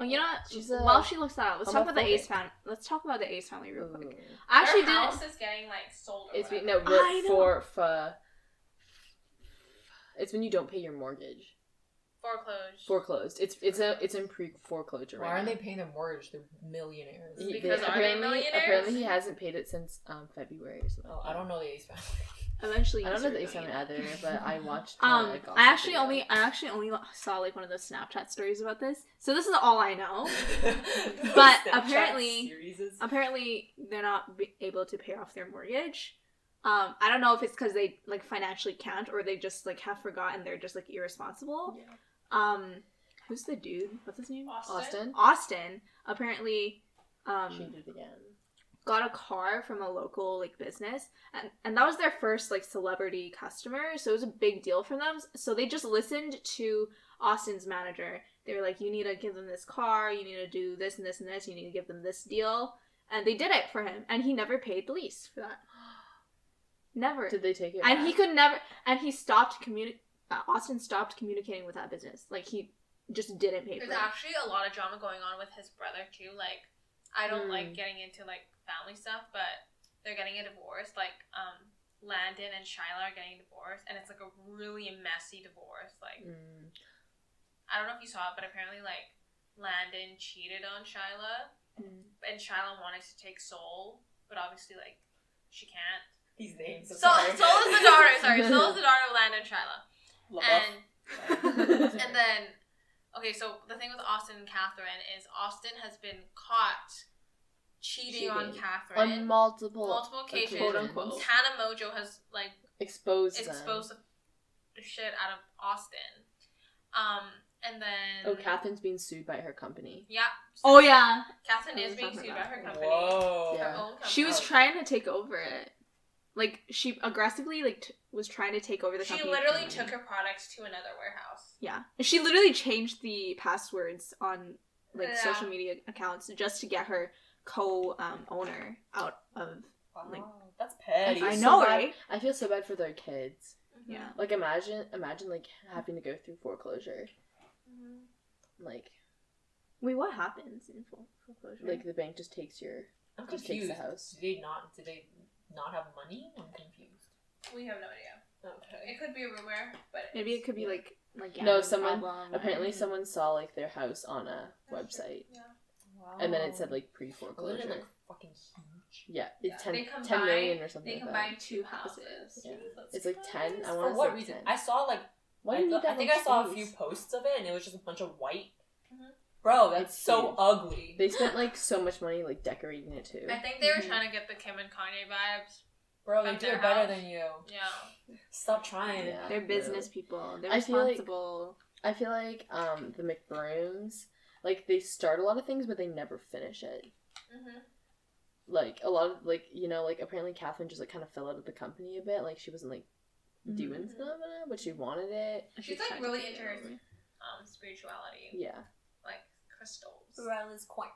Oh, you know what? She's a While she looks that up, let's talk about the. Ace family. Let's talk about the Ace family real quick. Ooh. I actually Her didn't. house is getting like sold. Or It's be, whatever. no, but I know. for for. It's when you don't pay your mortgage. Foreclosed. Foreclosed. It's it's a it's in pre foreclosure Why right aren't now. they paying their mortgage? They're millionaires. He- Because are they apparently, millionaires? apparently he hasn't paid it since um February or something. Oh, I don't know the Ace family. Eventually, I don't know the Ace doing Family it. either, but I watched. uh, Um, a I actually video. only, I actually only saw like one of those Snapchat stories about this. So this is all I know. But Snapchat apparently- series Apparently, they're not be- able to pay off their mortgage. Um, I don't know if it's because they like financially can't, or they just like have forgotten. They're just like irresponsible. Um, who's the dude? What's his name? Austin. Austin Austin. Apparently, um, cheated again. got a car from a local like business and, and that was their first like celebrity customer so it was a big deal for them so they just listened to austin's manager they were like you need to give them this car you need to do this and this and this you need to give them this deal and they did it for him and he never paid the lease for that never Did they take it? and back? he could never and he stopped communi- uh, austin stopped communicating with that business like he just didn't pay for There's it actually a lot of drama going on with his brother too. Like, I don't Mm. like getting into like family stuff, but they're getting a divorce. Like, um, Landon and Shyla are getting divorced, and it's like a really messy divorce. Like, Mm. I don't know if you saw it, but apparently, like, Landon cheated on Shyla, Mm. and Shyla wanted to take Soul, but obviously, like, she can't. These names. I'm Soul. Soul is the daughter. Sorry, Soul is the daughter of Landon and Shyla. Love. And and then, okay, so the thing with Austin and Catherine is Austin has been caught cheating, on Catherine on multiple multiple occasions. Quote, unquote. Tana Mongeau has like exposed them. exposed the shit out of Austin. Um, and then Oh, Catherine's being sued by her company. yeah, oh yeah Catherine is being talking sued by her company. Whoa. Her Yeah. own company. She was Oh. trying to take over it. Like she aggressively like t- was trying to take over the She company. literally from- took her products to another warehouse. Yeah, she literally changed the passwords on like Yeah. social media accounts just to get her co-owner out of. Wow, Like- that's petty. feel I know, bad. right? I feel so bad for their kids. Yeah. Like imagine, imagine like having to go through foreclosure. Mhm. Like, Wait, what happens in foreclosure? like the bank just takes your. I'm Just takes confused. the house. Did they not? Did they not have money? I'm confused. We have no idea. Okay. It could be a rumor, but maybe it could be like like No, someone- problem. Apparently, someone saw like their house on a website, Yeah. Wow. and then it said like pre Wasn't foreclosure. like fucking huge? Yeah, it's Yeah. ten, They 10 combine- million or something They like combined that. two houses. Yeah. It's like ten. I For want to what reason? 10. I saw like Why I, do you thought- need that I think much I saw a space? few posts of it, and it was just a bunch of white. Mhm. Bro, that's It's so huge. ugly. They spent like so much money like decorating it too. I think they were Mhm. trying to get the Kim and Kanye vibes. Bro, they From do it better house. than you. Yeah. Stop trying. Yeah. They're business people. They're I feel like- responsible. I feel like um the McBrooms, like they start a lot of things but they never finish it. hmm Like a lot of like you know like apparently Catherine just like kind of fell out of the company a bit. Like she wasn't like doing Mhm. stuff but she wanted it. She's like really into her um, spirituality, Yeah. like crystals. is quite.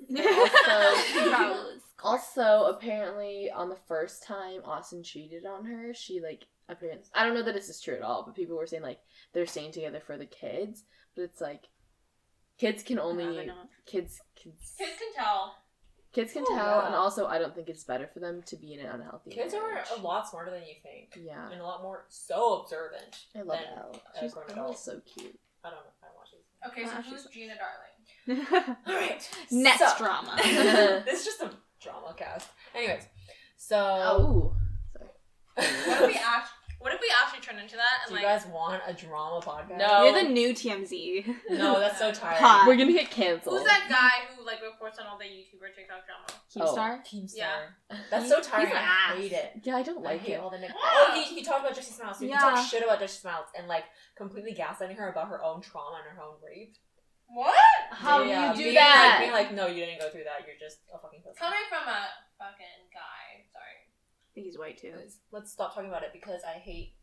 Also- Also, apparently, on the first time Austin cheated on her, she like apparently I don't know that this is true at all, but people were saying like they're staying together for the kids, but it's like kids can only kids kids Kids can tell. kids can Oh, tell, yeah. and also I don't think it's better for them to be in an unhealthy. Kids marriage. are a lot smarter than you think, Yeah, and a lot more so observant. I love than Elle. She's grown Elle is so cute. I don't know. If I watch these. Okay, so Ah, who's she's- Gina Darling? All right. Next so- drama. this is just a drama cast. Anyways, so Oh, sorry. What if we act? What if we actually turn into that do and you like? guys want a drama podcast? No. You're the new TMZ. No, that's so tiring. Pod. We're gonna get canceled. Who's that guy who like reports on all the YouTuber TikTok drama? Keemstar. Oh. Keemstar. Yeah. That's so tiring. He's an I ass. hate it. Yeah, I don't I like hate it. all the neg- Oh, he, he talked about Jessi Smiles. So he Yeah. talked shit about Jessi Smiles and like completely gaslighting her about her own trauma and her own rape. What? How Yeah, you do being that? Like, being like, no, you didn't go through that. You're just a fucking pussy. Coming from a fucking guy. Sorry. I think he's white too. Let's- Let's stop talking about it because I hate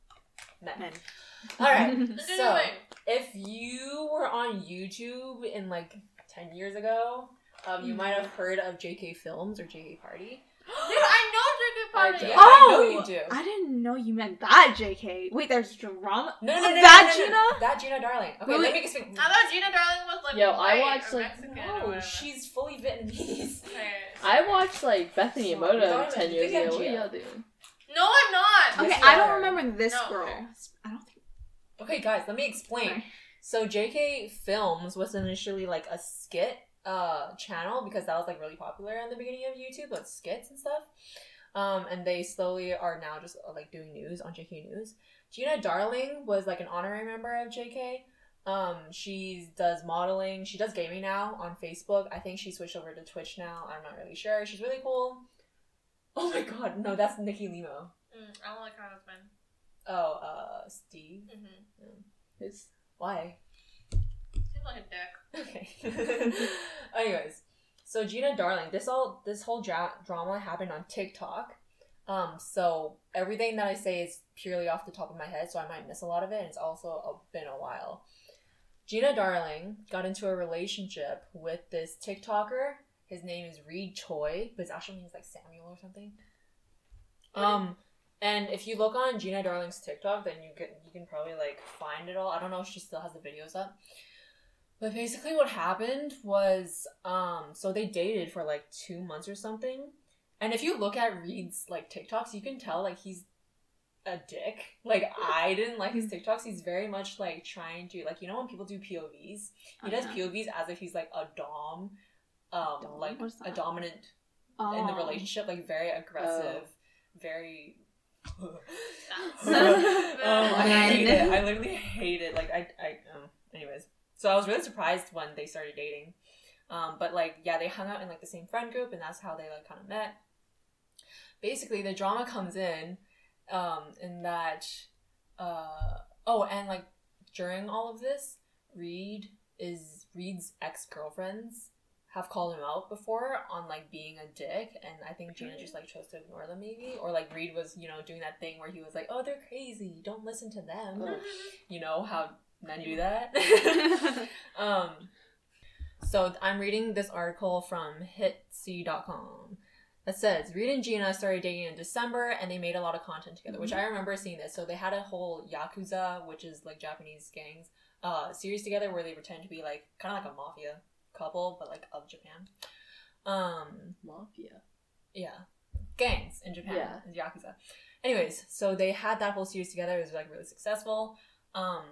men. Men. All right. So- if you were on YouTube in like 10 years ago, um, you might have heard of JK Films or JK Party. Dude, I know Drinking I Party. do. Yeah, I know oh, you do. I didn't know you meant that, JK. Wait, there's drama. No, no, no, no, That no, no, Gina? no. That Gina Darling. Okay, Wait, let wait. me explain. I thought Gina Darling was like Yo, I white watched, or like- Mexican or No, whatever. she's fully Vietnamese. Okay. I watched like Bethany Sorry, Mota sorry, ten you years think I'm ago. What Gina. y'all doing? No, I'm not. Okay, Yes, I you don't are. remember this No, girl. okay. I don't think. Okay, guys, let me explain. Sorry. So JK Films was initially like a skit uh channel because that was like really popular in the beginning of YouTube, like skits and stuff. Um, and they slowly are now just uh, like doing news on JK News. Gina Darling was like an honorary member of JK. Um, she does modeling. She does gaming now on Facebook. I think she switched over to Twitch now. I'm not really sure. She's really cool. Oh my god, no, that's Nikki Limo. Mm, I don't like her husband. Oh, uh, Steve. Mm-hmm. Who's Why? Seems like a dick. Okay. Anyways, So Gina Darling, this all this whole dra- drama happened on TikTok. Um, so everything that I say is purely off the top of my head, so I might miss a lot of it. And it's also a, been a while. Gina Darling got into a relationship with this TikToker. His name is Reed Choi, but his actual name is like Samuel or something. Um, and if you look on Gina Darling's TikTok, then you can you can probably like find it all. I don't know if she still has the videos up. But basically what happened was um so they dated for like 2 months or something. And if you look at Reed's like TikToks, you can tell like he's a dick. Like I didn't like his TikToks. He's very much like trying to like you know when people do POVs, he does Uh-huh. POVs as if he's like a dom, um, Dom? like What's a that? dominant Oh. in the relationship, like very aggressive, very. That's- um, I hate it. I literally hate it. Like I, I. Um, anyways, so I was really surprised when they started dating. Um, but like, yeah, they hung out in like the same friend group, and that's how they like kind of met. Basically, the drama comes in, um, in that, uh, oh, and like during all of this, Reed is Reed's ex girlfriends have called him out before on like being a dick and I think Gina just like chose to ignore them maybe or like Reed was you know doing that thing where he was like oh they're crazy don't listen to them Ugh. you know how men do that um so I'm reading this article from hitc.com that says Reed and Gina started dating in December and they made a lot of content together, which I remember seeing this. So they had a whole Yakuza, which is like Japanese gangs, uh, series together where they pretend to be like kind of like a mafia couple, but like of Japan. Um, Mafia. yeah, gangs in Japan, Yeah. Yakuza. Anyways, so they had that whole series together. It was like really successful. Um,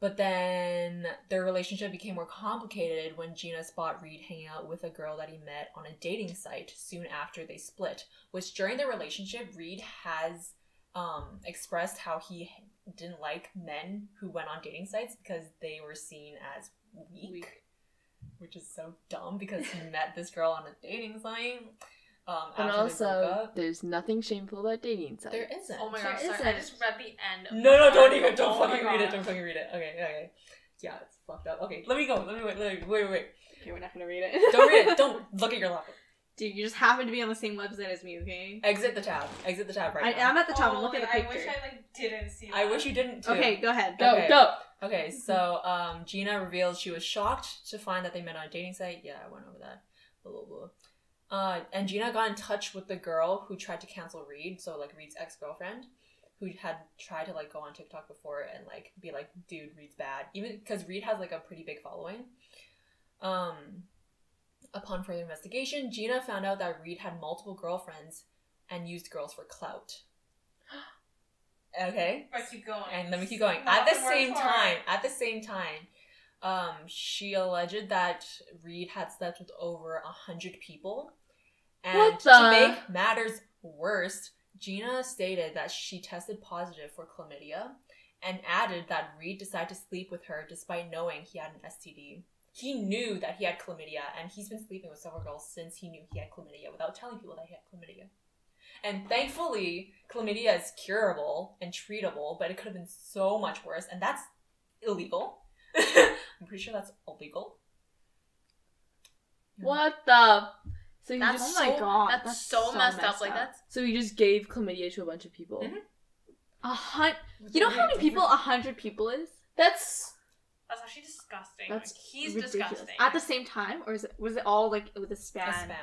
but then their relationship became more complicated when Gina spot Reed hanging out with a girl that he met on a dating site soon after they split. Which during their relationship, Reed has um, expressed how he didn't like men who went on dating sites because they were seen as weak, Weak. which is so dumb because he met this girl on a dating site. Um, And after they broke also, up. there's nothing shameful about dating sites. there isn't. Oh my There gosh, sorry. I isn't. just read the end. Of No, no, the don't even, don't Oh fucking read it, don't fucking read it. Okay, okay. Yeah, it's fucked up. Okay, let me go, let me wait, let me, wait, wait, wait. Okay, we're not gonna read it. Don't read it, don't look at your laptop. Dude, you just happen to be on the same website as me, okay? Exit the tab, exit the tab right I, now. I'm at the top. Oh, and look at the like, picture. I wish I like didn't see. I wish you didn't too. Okay, go ahead. Go, Okay. go! Okay, so um, Gina revealed she was shocked to find that they met on a dating site. Yeah, I went over that. Blah, blah, blah. Uh, and Gina got in touch with the girl who tried to cancel Reed, so like Reed's ex girlfriend, who had tried to like go on TikTok before and like be like, "Dude, Reed's bad," even because Reed has like a pretty big following. Um, upon further investigation, Gina found out that Reed had multiple girlfriends and used girls for clout. Okay, But keep going. and let me keep going. Not At the same part. time, at the same time, um, she alleged that Reed had slept with over a hundred people. And What to make matters worse, Gina stated that she tested positive for chlamydia and added that Reed decided to sleep with her despite knowing he had an STD. He knew that he had chlamydia, and he's been sleeping with several girls since he knew he had chlamydia without telling people that he had chlamydia. And thankfully, chlamydia is curable and treatable, but it could have been so much worse, and that's illegal. I'm pretty sure that's illegal. What the? So you That's just oh my so, God, That's, that's so, so messed, up. messed Like up. that's so you just gave chlamydia to a bunch of people. Mhm. A hun- You know how many people a hundred people is? That's that's actually disgusting. That's like, he's ridiculous. disgusting. At the same time, or is it was it all like with a span? A span.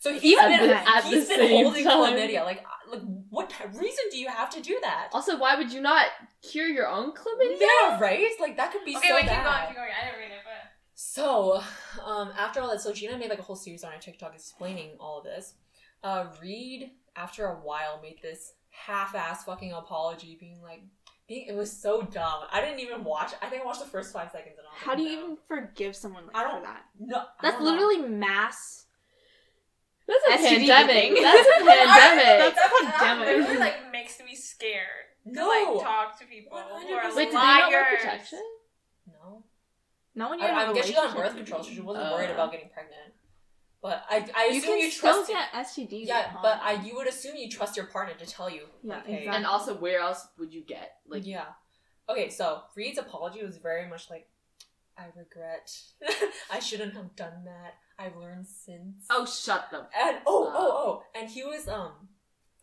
So he's At been, the- at he's the been same holding time. chlamydia. Like, like, what reason do you have to do that? also why would you not cure your own chlamydia? Yeah, right? Like, that could be okay, so wait, keep going, keep going. I didn't read it, but So, um, after all that, so Gina made like a whole series on her TikTok explaining all of this. Uh, Reed, after a while, made this half-ass fucking apology, being like, being, it was so dumb. I didn't even watch. I think I watched the first five seconds and I How do you no. even forgive someone like I for don't- that? No, I That's don't know. literally mass. That's a STD pandemic. That's a pandemic. That's a pandemic. It really like makes me scared No. to like talk to people who are 100%. Wait, did they not wear protection? No. Not when I, you're in a I guess she's on birth control, so she wasn't worried Uh. about getting pregnant. But I, I You assume can you, still trust. get STDs. yeah, at but. I, you would assume you trust your partner to tell you. Yeah, like, exactly. And also, where else would you get like? yeah. Okay, so Reed's apology was very much like I regret. I shouldn't have done that. I've learned since. Oh, shut them. and oh oh oh, and he was um,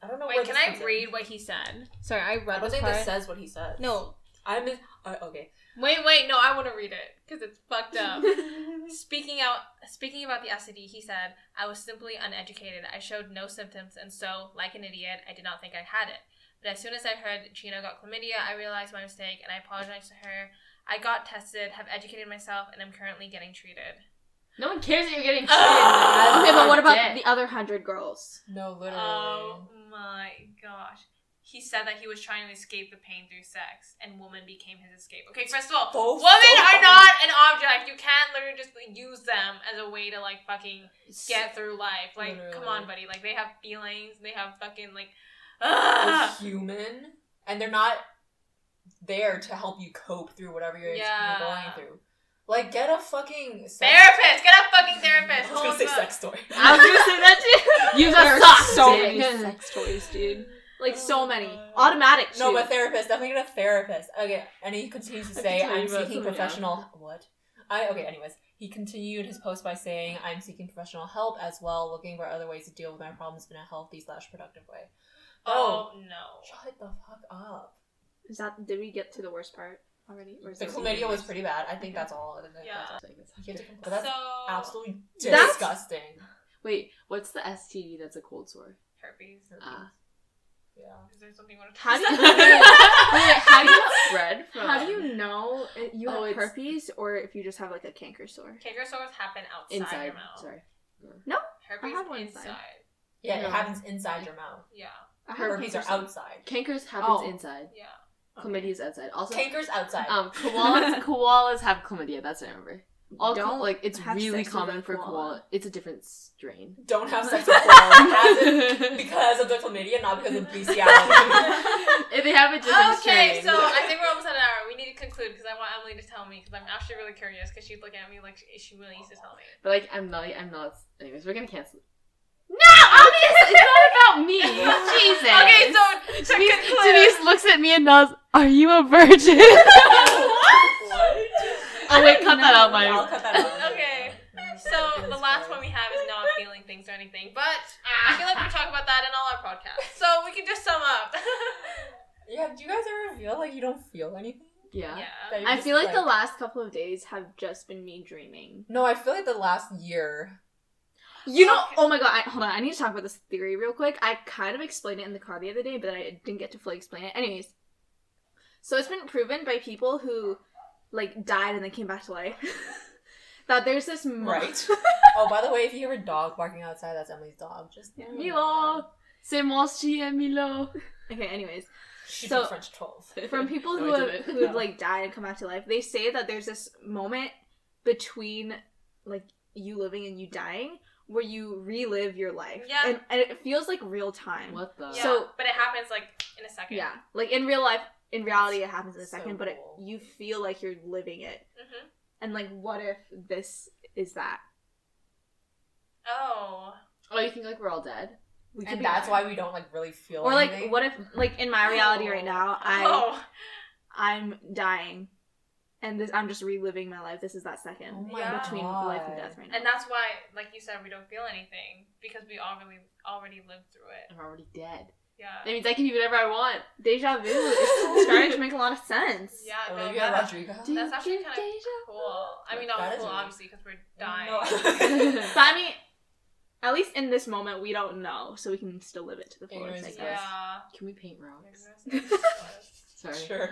I don't know. Wait, can I comes in. read what he said? Sorry, I read. I read don't this think part. this says what he said. no. I'm in. Uh, okay. Wait, wait, no, I want to read it because it's fucked up. Speaking out, speaking about the STD, he said, "I was simply uneducated. I showed no symptoms, and so, like an idiot, I did not think I had it. But as soon as I heard Gina got chlamydia, I realized my mistake, and I apologized to her. I got tested, have educated myself, and I'm currently getting treated. No one cares that you're getting treated. Okay, but what about Dead. the other hundred girls? No, literally. Oh my gosh." He said that he was trying to escape the pain through sex, and woman became his escape. Okay, first of all, So- women so are not an object. You can't literally just like, use them as a way to like fucking get through life. Like, come on, buddy. Like, they have feelings. They have fucking like. They're Ugh. human, and they're not there to help you cope through whatever you're, Yeah. going through. Like, get a fucking sex- Therapist, get a fucking therapist. I was gonna say my sex toy. I was gonna say that too. Use There a are so dick. many sex toys, dude. Like Oh so many. God. Automatic. No, too. but therapist. Definitely get a therapist. Okay, and he continues to say, can tell you "I'm seeking something professional." What? I okay. Anyways, he continued his post by saying, "I'm seeking professional help as well, looking for other ways to deal with my problems in a healthy slash productive way." Oh no. Shut the fuck up. Is that? Did we get to the worst part already? Or is The there chlamydia was pretty bad. I think that's all. Yeah. that's all. You But that's so absolutely That's- disgusting. Wait, what's the STD that's a cold sore? herpes. Ah. Yeah. Is there something you want to How do you? Wait, how do you spread from? How do you know if you Oh, have it's- herpes or if you just have like a canker sore? Canker sores happen outside inside? your mouth. Sorry. No, herpes I have one inside. inside. Yeah, No. it happens inside your mouth. Yeah. I have Herpes are outside. Cankers happens Oh. inside. Yeah. Chlamydia is outside. Also, Cankers outside. um, koalas koalas have chlamydia. That's what I remember. All Don't like it's really common for koala. koala. It's a different strain. Don't have sex with koalas as in- because of the chlamydia, not because of bestiality. if they have a different Okay, strain. Okay, so I think we're almost at an hour. We need to conclude because I want Emily to tell me because I'm actually really curious because she's looking at me like she, she really needs to tell me. But like, I'm not. I'm not. Anyways, we're gonna cancel. it. No, obviously it's not about me. Jesus. Okay, so to Denise, conclude, Denise um, looks at me and nods. Are you a virgin? what? Oh wait, cut that out, I'll my. cut that out. Okay. so the last one we have is not feeling things or anything, but I feel like we talk about that in all our podcasts, so we can just sum up. Yeah, do you guys ever feel like you don't feel anything? Yeah. yeah. I just feel like, the last couple of days have just been me dreaming. No, I feel like the last year. You know, Okay. oh my god, I, hold on, I need to talk about this theory real quick. I kind of explained it in the car the other day, but I didn't get to fully explain it. Anyways, so it's been proven by people who like died and then came back to life that there's this mo- Right. Oh, by the way, if you hear a dog barking outside, that's Emily's dog. Just Yeah. Milo, c'est mon chien, Milo. okay, anyways, She's So- French twelve. from people No, who I have, who have like died and come back to life, they say that there's this moment between like you living and you dying where you relive your life. Yeah. And, and it feels like real time. What the? Yeah, So- but it happens like in a second. Yeah. Like in real life, in reality, it happens in a So second, but it, cool. you feel like you're living it. hmm And like, what if this is that? Oh. Oh, you think like we're all dead? We could And that's dying. why we don't like really feel. Or like, what if, like, in my reality right now, I Oh. I'm dying, and this I'm just reliving my life. This is that second Oh my Yeah. between God. life and death right now. And that's why, like you said, we don't feel anything because we already already lived through it. I'm already dead. Yeah. That means I can do whatever I want. Deja vu is starting to make a lot of sense. Yeah. Oh, no, Olivia that- Rodrigo. That's actually kind of cool. I mean, not That is cool, really- obviously, because we're dying. No. But I mean, at least in this moment, we don't know, so we can still live it to the fullest. I guess. yeah. Can we paint rocks? Sorry. Sure.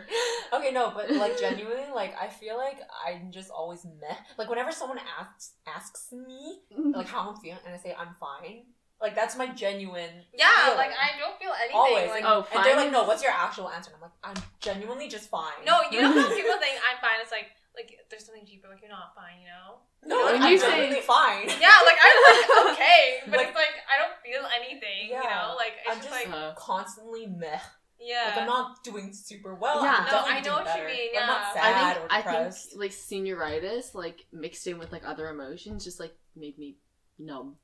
Okay, no, but like genuinely, like I feel like I'm just always meh. Like whenever someone asks asks me like how I'm feeling, and I say I'm fine, like that's my genuine. Yeah, feeling. like I don't feel anything. always. Like, Oh, and they're like, no, what's your actual answer? And I'm like, I'm genuinely just fine. no, you know how people think I'm fine. It's like like there's something deeper. Like you're not fine. You know. no, like, When I'm you say- genuinely fine. Yeah, like I'm like okay, but Like- it's like I don't feel anything. Yeah, You know, like it's I'm just, just like Uh, constantly meh. yeah. Like I'm not doing super well. Yeah. I'm No, I know doing what you better. mean, I'm not yeah. sad I think or I think like senioritis, like mixed in with like other emotions, just like made me numb.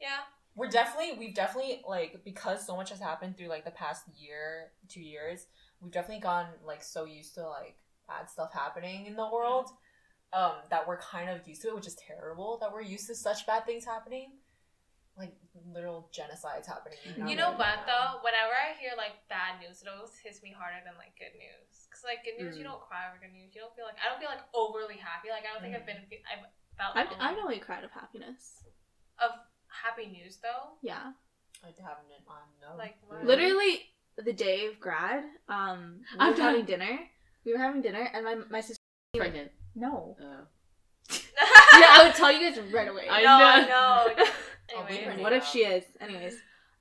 yeah. We're definitely we've definitely like because so much has happened through like the past year two years we've definitely gone like so used to like bad stuff happening in the world um that we're kind of used to it, which is terrible. That we're used to such bad things happening, like literal genocides happening. You know world what right now. though? Whenever I hear like bad news, it always hits me harder than like good news. Cause like good news, you Mm. don't cry over good news. You don't feel like I don't feel like overly happy. Like I don't think I've been I've felt I've. I've only cried of happiness. of happy news though. Yeah. I haven't. I know. Like what? Literally the day of grad, um, we I'm were done. having dinner. We were having dinner, and my my sister. Pregnant. No. Oh. Yeah, I would tell you guys right away. I no, I know. know. I'll leave her Anyways. what if she is? Anyways,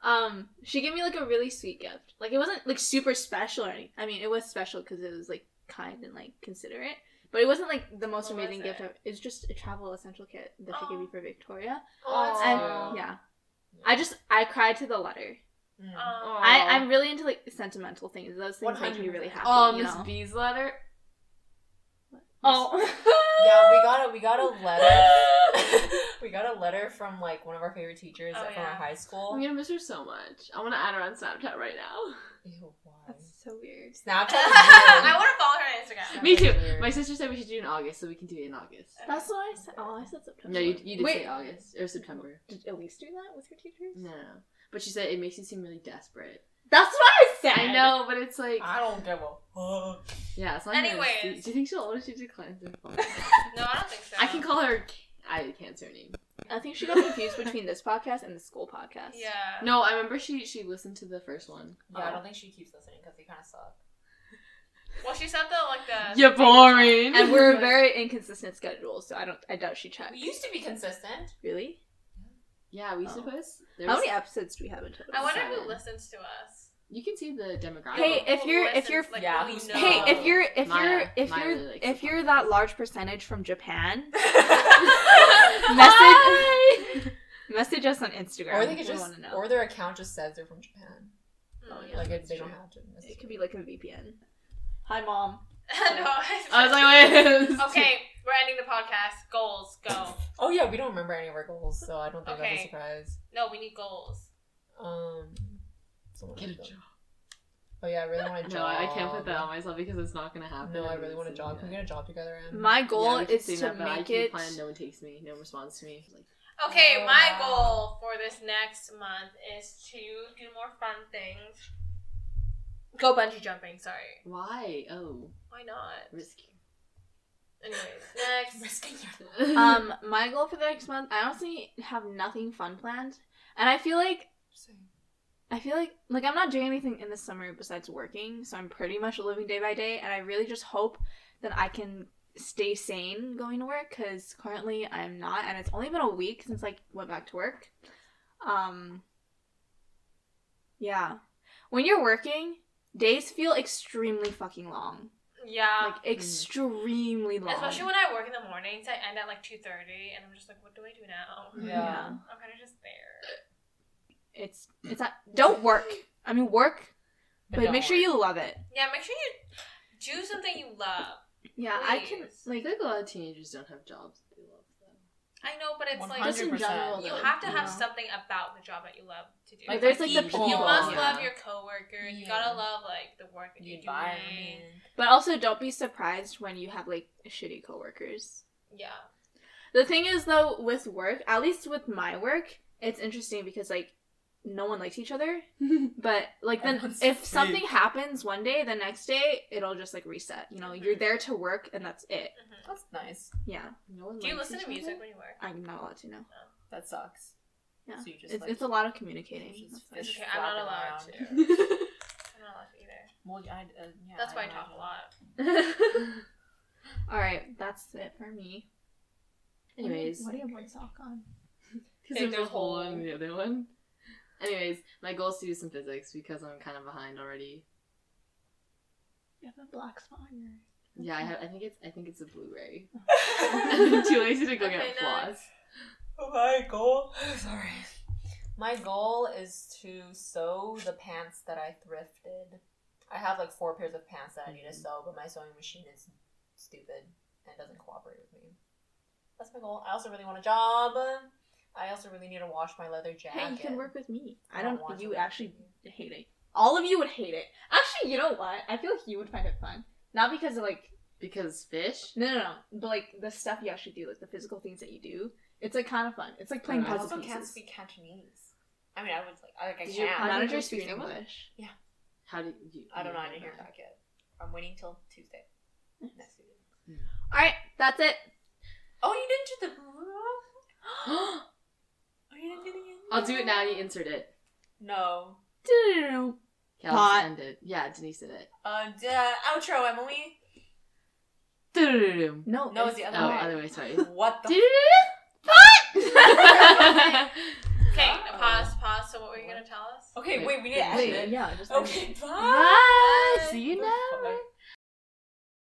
um, she gave me like a really sweet gift. Like it wasn't like super special or anything. I mean, it was special because it was like kind and like considerate. But it wasn't like the most What amazing was gift. it? Ever. It's just a travel essential kit that she gave me for Victoria. Oh, And so- yeah, I just I cried to the letter. Mm. I I'm really into like sentimental things. Those things make me really happy. Oh, you Miss know? B's letter. Oh. yeah, we got a we got a letter. we got a letter from like one of our favorite teachers Oh, from yeah. our high school. I'm gonna miss her so much. I want to add her on Snapchat right now. Ew, why? That's so weird. Snapchat. I want to follow her on Instagram. Me too. Weird. My sister said we should do it in August, so we can do it in August. That's what I said. Oh, I said September. No, you, you did Wait. say August or September. Did Elise do that with her teachers? No, no. But she said it makes you seem really desperate. That's what I said. I know, but it's like, I don't give a fuck. yeah, it's not. Anyways. se- do you think she'll own if she declines her phone? No, I don't think so. I can call her. I can't say her name. I think she got confused between this podcast and the school podcast. Yeah. No, I remember she she listened to the first one. Yeah, I don't think she keeps listening because they kind of suck. Well, she said the like the. You're boring. And we're very inconsistent schedules, so I don't. I doubt she checked. We used to be consistent. Really? yeah, we Oh. suppose. How many episodes do we have in total? I wonder Seven. who listens to us. You can see the demographic. Hey, if you're- if you're- like, Yeah, who who's- Hey, if you're if Maya- you're if Maya you're really if you're that large percentage from Japan, Hi! message message us on Instagram. or they could just, wanna know. or their account just says they're from Japan. Oh, yeah. like that's they don't have to. it could be like a VPN. Hi, mom. no. I was like, wait. okay, we're ending the podcast. Goals, go. Oh yeah, we don't remember any of our goals, so I don't think that's Okay. a surprise. No, we need goals. Um, someone Get a else job. Oh yeah, I really want a job. No, I can't put that on myself because it's not gonna happen. No, I really want a saying job. that. Can we get a job together? Em? My goal we is to that, make keep it. Plan, no one takes me. No one responds to me. Like, Okay, Oh, my goal for this next month is to do more fun things. Go bungee jumping. Sorry. why? Oh, Why not? risky. Anyways, next. Risking your Um, my goal for the next month, I honestly have nothing fun planned, and I feel like I feel like like I'm not doing anything in the summer besides working, so I'm pretty much living day by day, and I really just hope that I can stay sane going to work because currently I'm not, and it's only been a week since I went back to work. Um, yeah, when you're working, days feel extremely fucking long, Yeah. like extremely long. Especially when I work in the mornings, I end at like two thirty, and I'm just like, what do I do now? Yeah. I'm kind of just there. It's it's not don't work. I mean work, but, don't make sure work. you love it. Yeah, make sure you do something you love. Yeah, I can Please. I like like a lot of teenagers don't have jobs that they love. Though. I know, but it's like just in general. you though, have to have know? something about the job that you love to do. Like, there's, like, the people. you must yeah. love your coworkers. You gotta love like the work that you're doing. But also don't be surprised when you have like shitty coworkers. Yeah. The thing is though with work, at least with my work, it's interesting because like no one likes each other. But like then Everyone's if something fake. happens one day, the next day it'll just like reset. You know, you're there to work and that's it. Mhm. That's nice. Yeah. no one Do you listen to music other? when you work? I'm not allowed to know. That sucks. Yeah. So you just it's, like it's a lot of communicating. just That's fine. It's fish okay, I'm not allowed around. to. I'm not allowed to either. Well, I, uh, yeah, That's why I talk a lot. All right, that's it for me. Anyways, why do you have one sock on? because Hey, there's a there's hole hole. in the other one. Anyways, my goal is to do some physics because I'm kind of behind already. You have a black spot on your. Yeah, I have. I think it's. I think it's a Blu-ray. I'm too lazy to go Okay, get floss. My goal. Sorry. My goal is to sew the pants that I thrifted. I have like four pairs of pants that I need to Mhm. sew, but my sewing machine is stupid and doesn't cooperate with me. That's my goal. I also really want a job. I also really need to wash my leather jacket. Hey, you can work with me. I I don't. don't want you to work actually with hate it. All of you would hate it. Actually, you know what? I feel like you would find it fun. Not because of like Because fish. No, no, no. But like the stuff you actually do, like the physical things that you do, it's like kind of fun. It's like playing Oh, I I puzzle also pieces. can't speak Cantonese. I mean, I would like, I, like I Did your can. manager you speak speak English? Yeah. How do you? I don't know. I you didn't hear that? back yet. I'm waiting till Tuesday. Next week. All right, that's it. Oh, you didn't do the. Oh, you didn't do the. I'll do it now. You insert it. No. Okay, I'll Pot. just end it. Yeah, Denise did it. Uh, duh, outro, Emily. Do-do-do-do. No, No, it's the other Oh, way. other way. Sorry. What the? Do-do-do-do. Okay, Uh-oh. pause, pause. So what were you gonna tell us? Okay, Wait, wait, we need to wait, end it. yeah, just Okay, bye. Bye. See you now. Bye.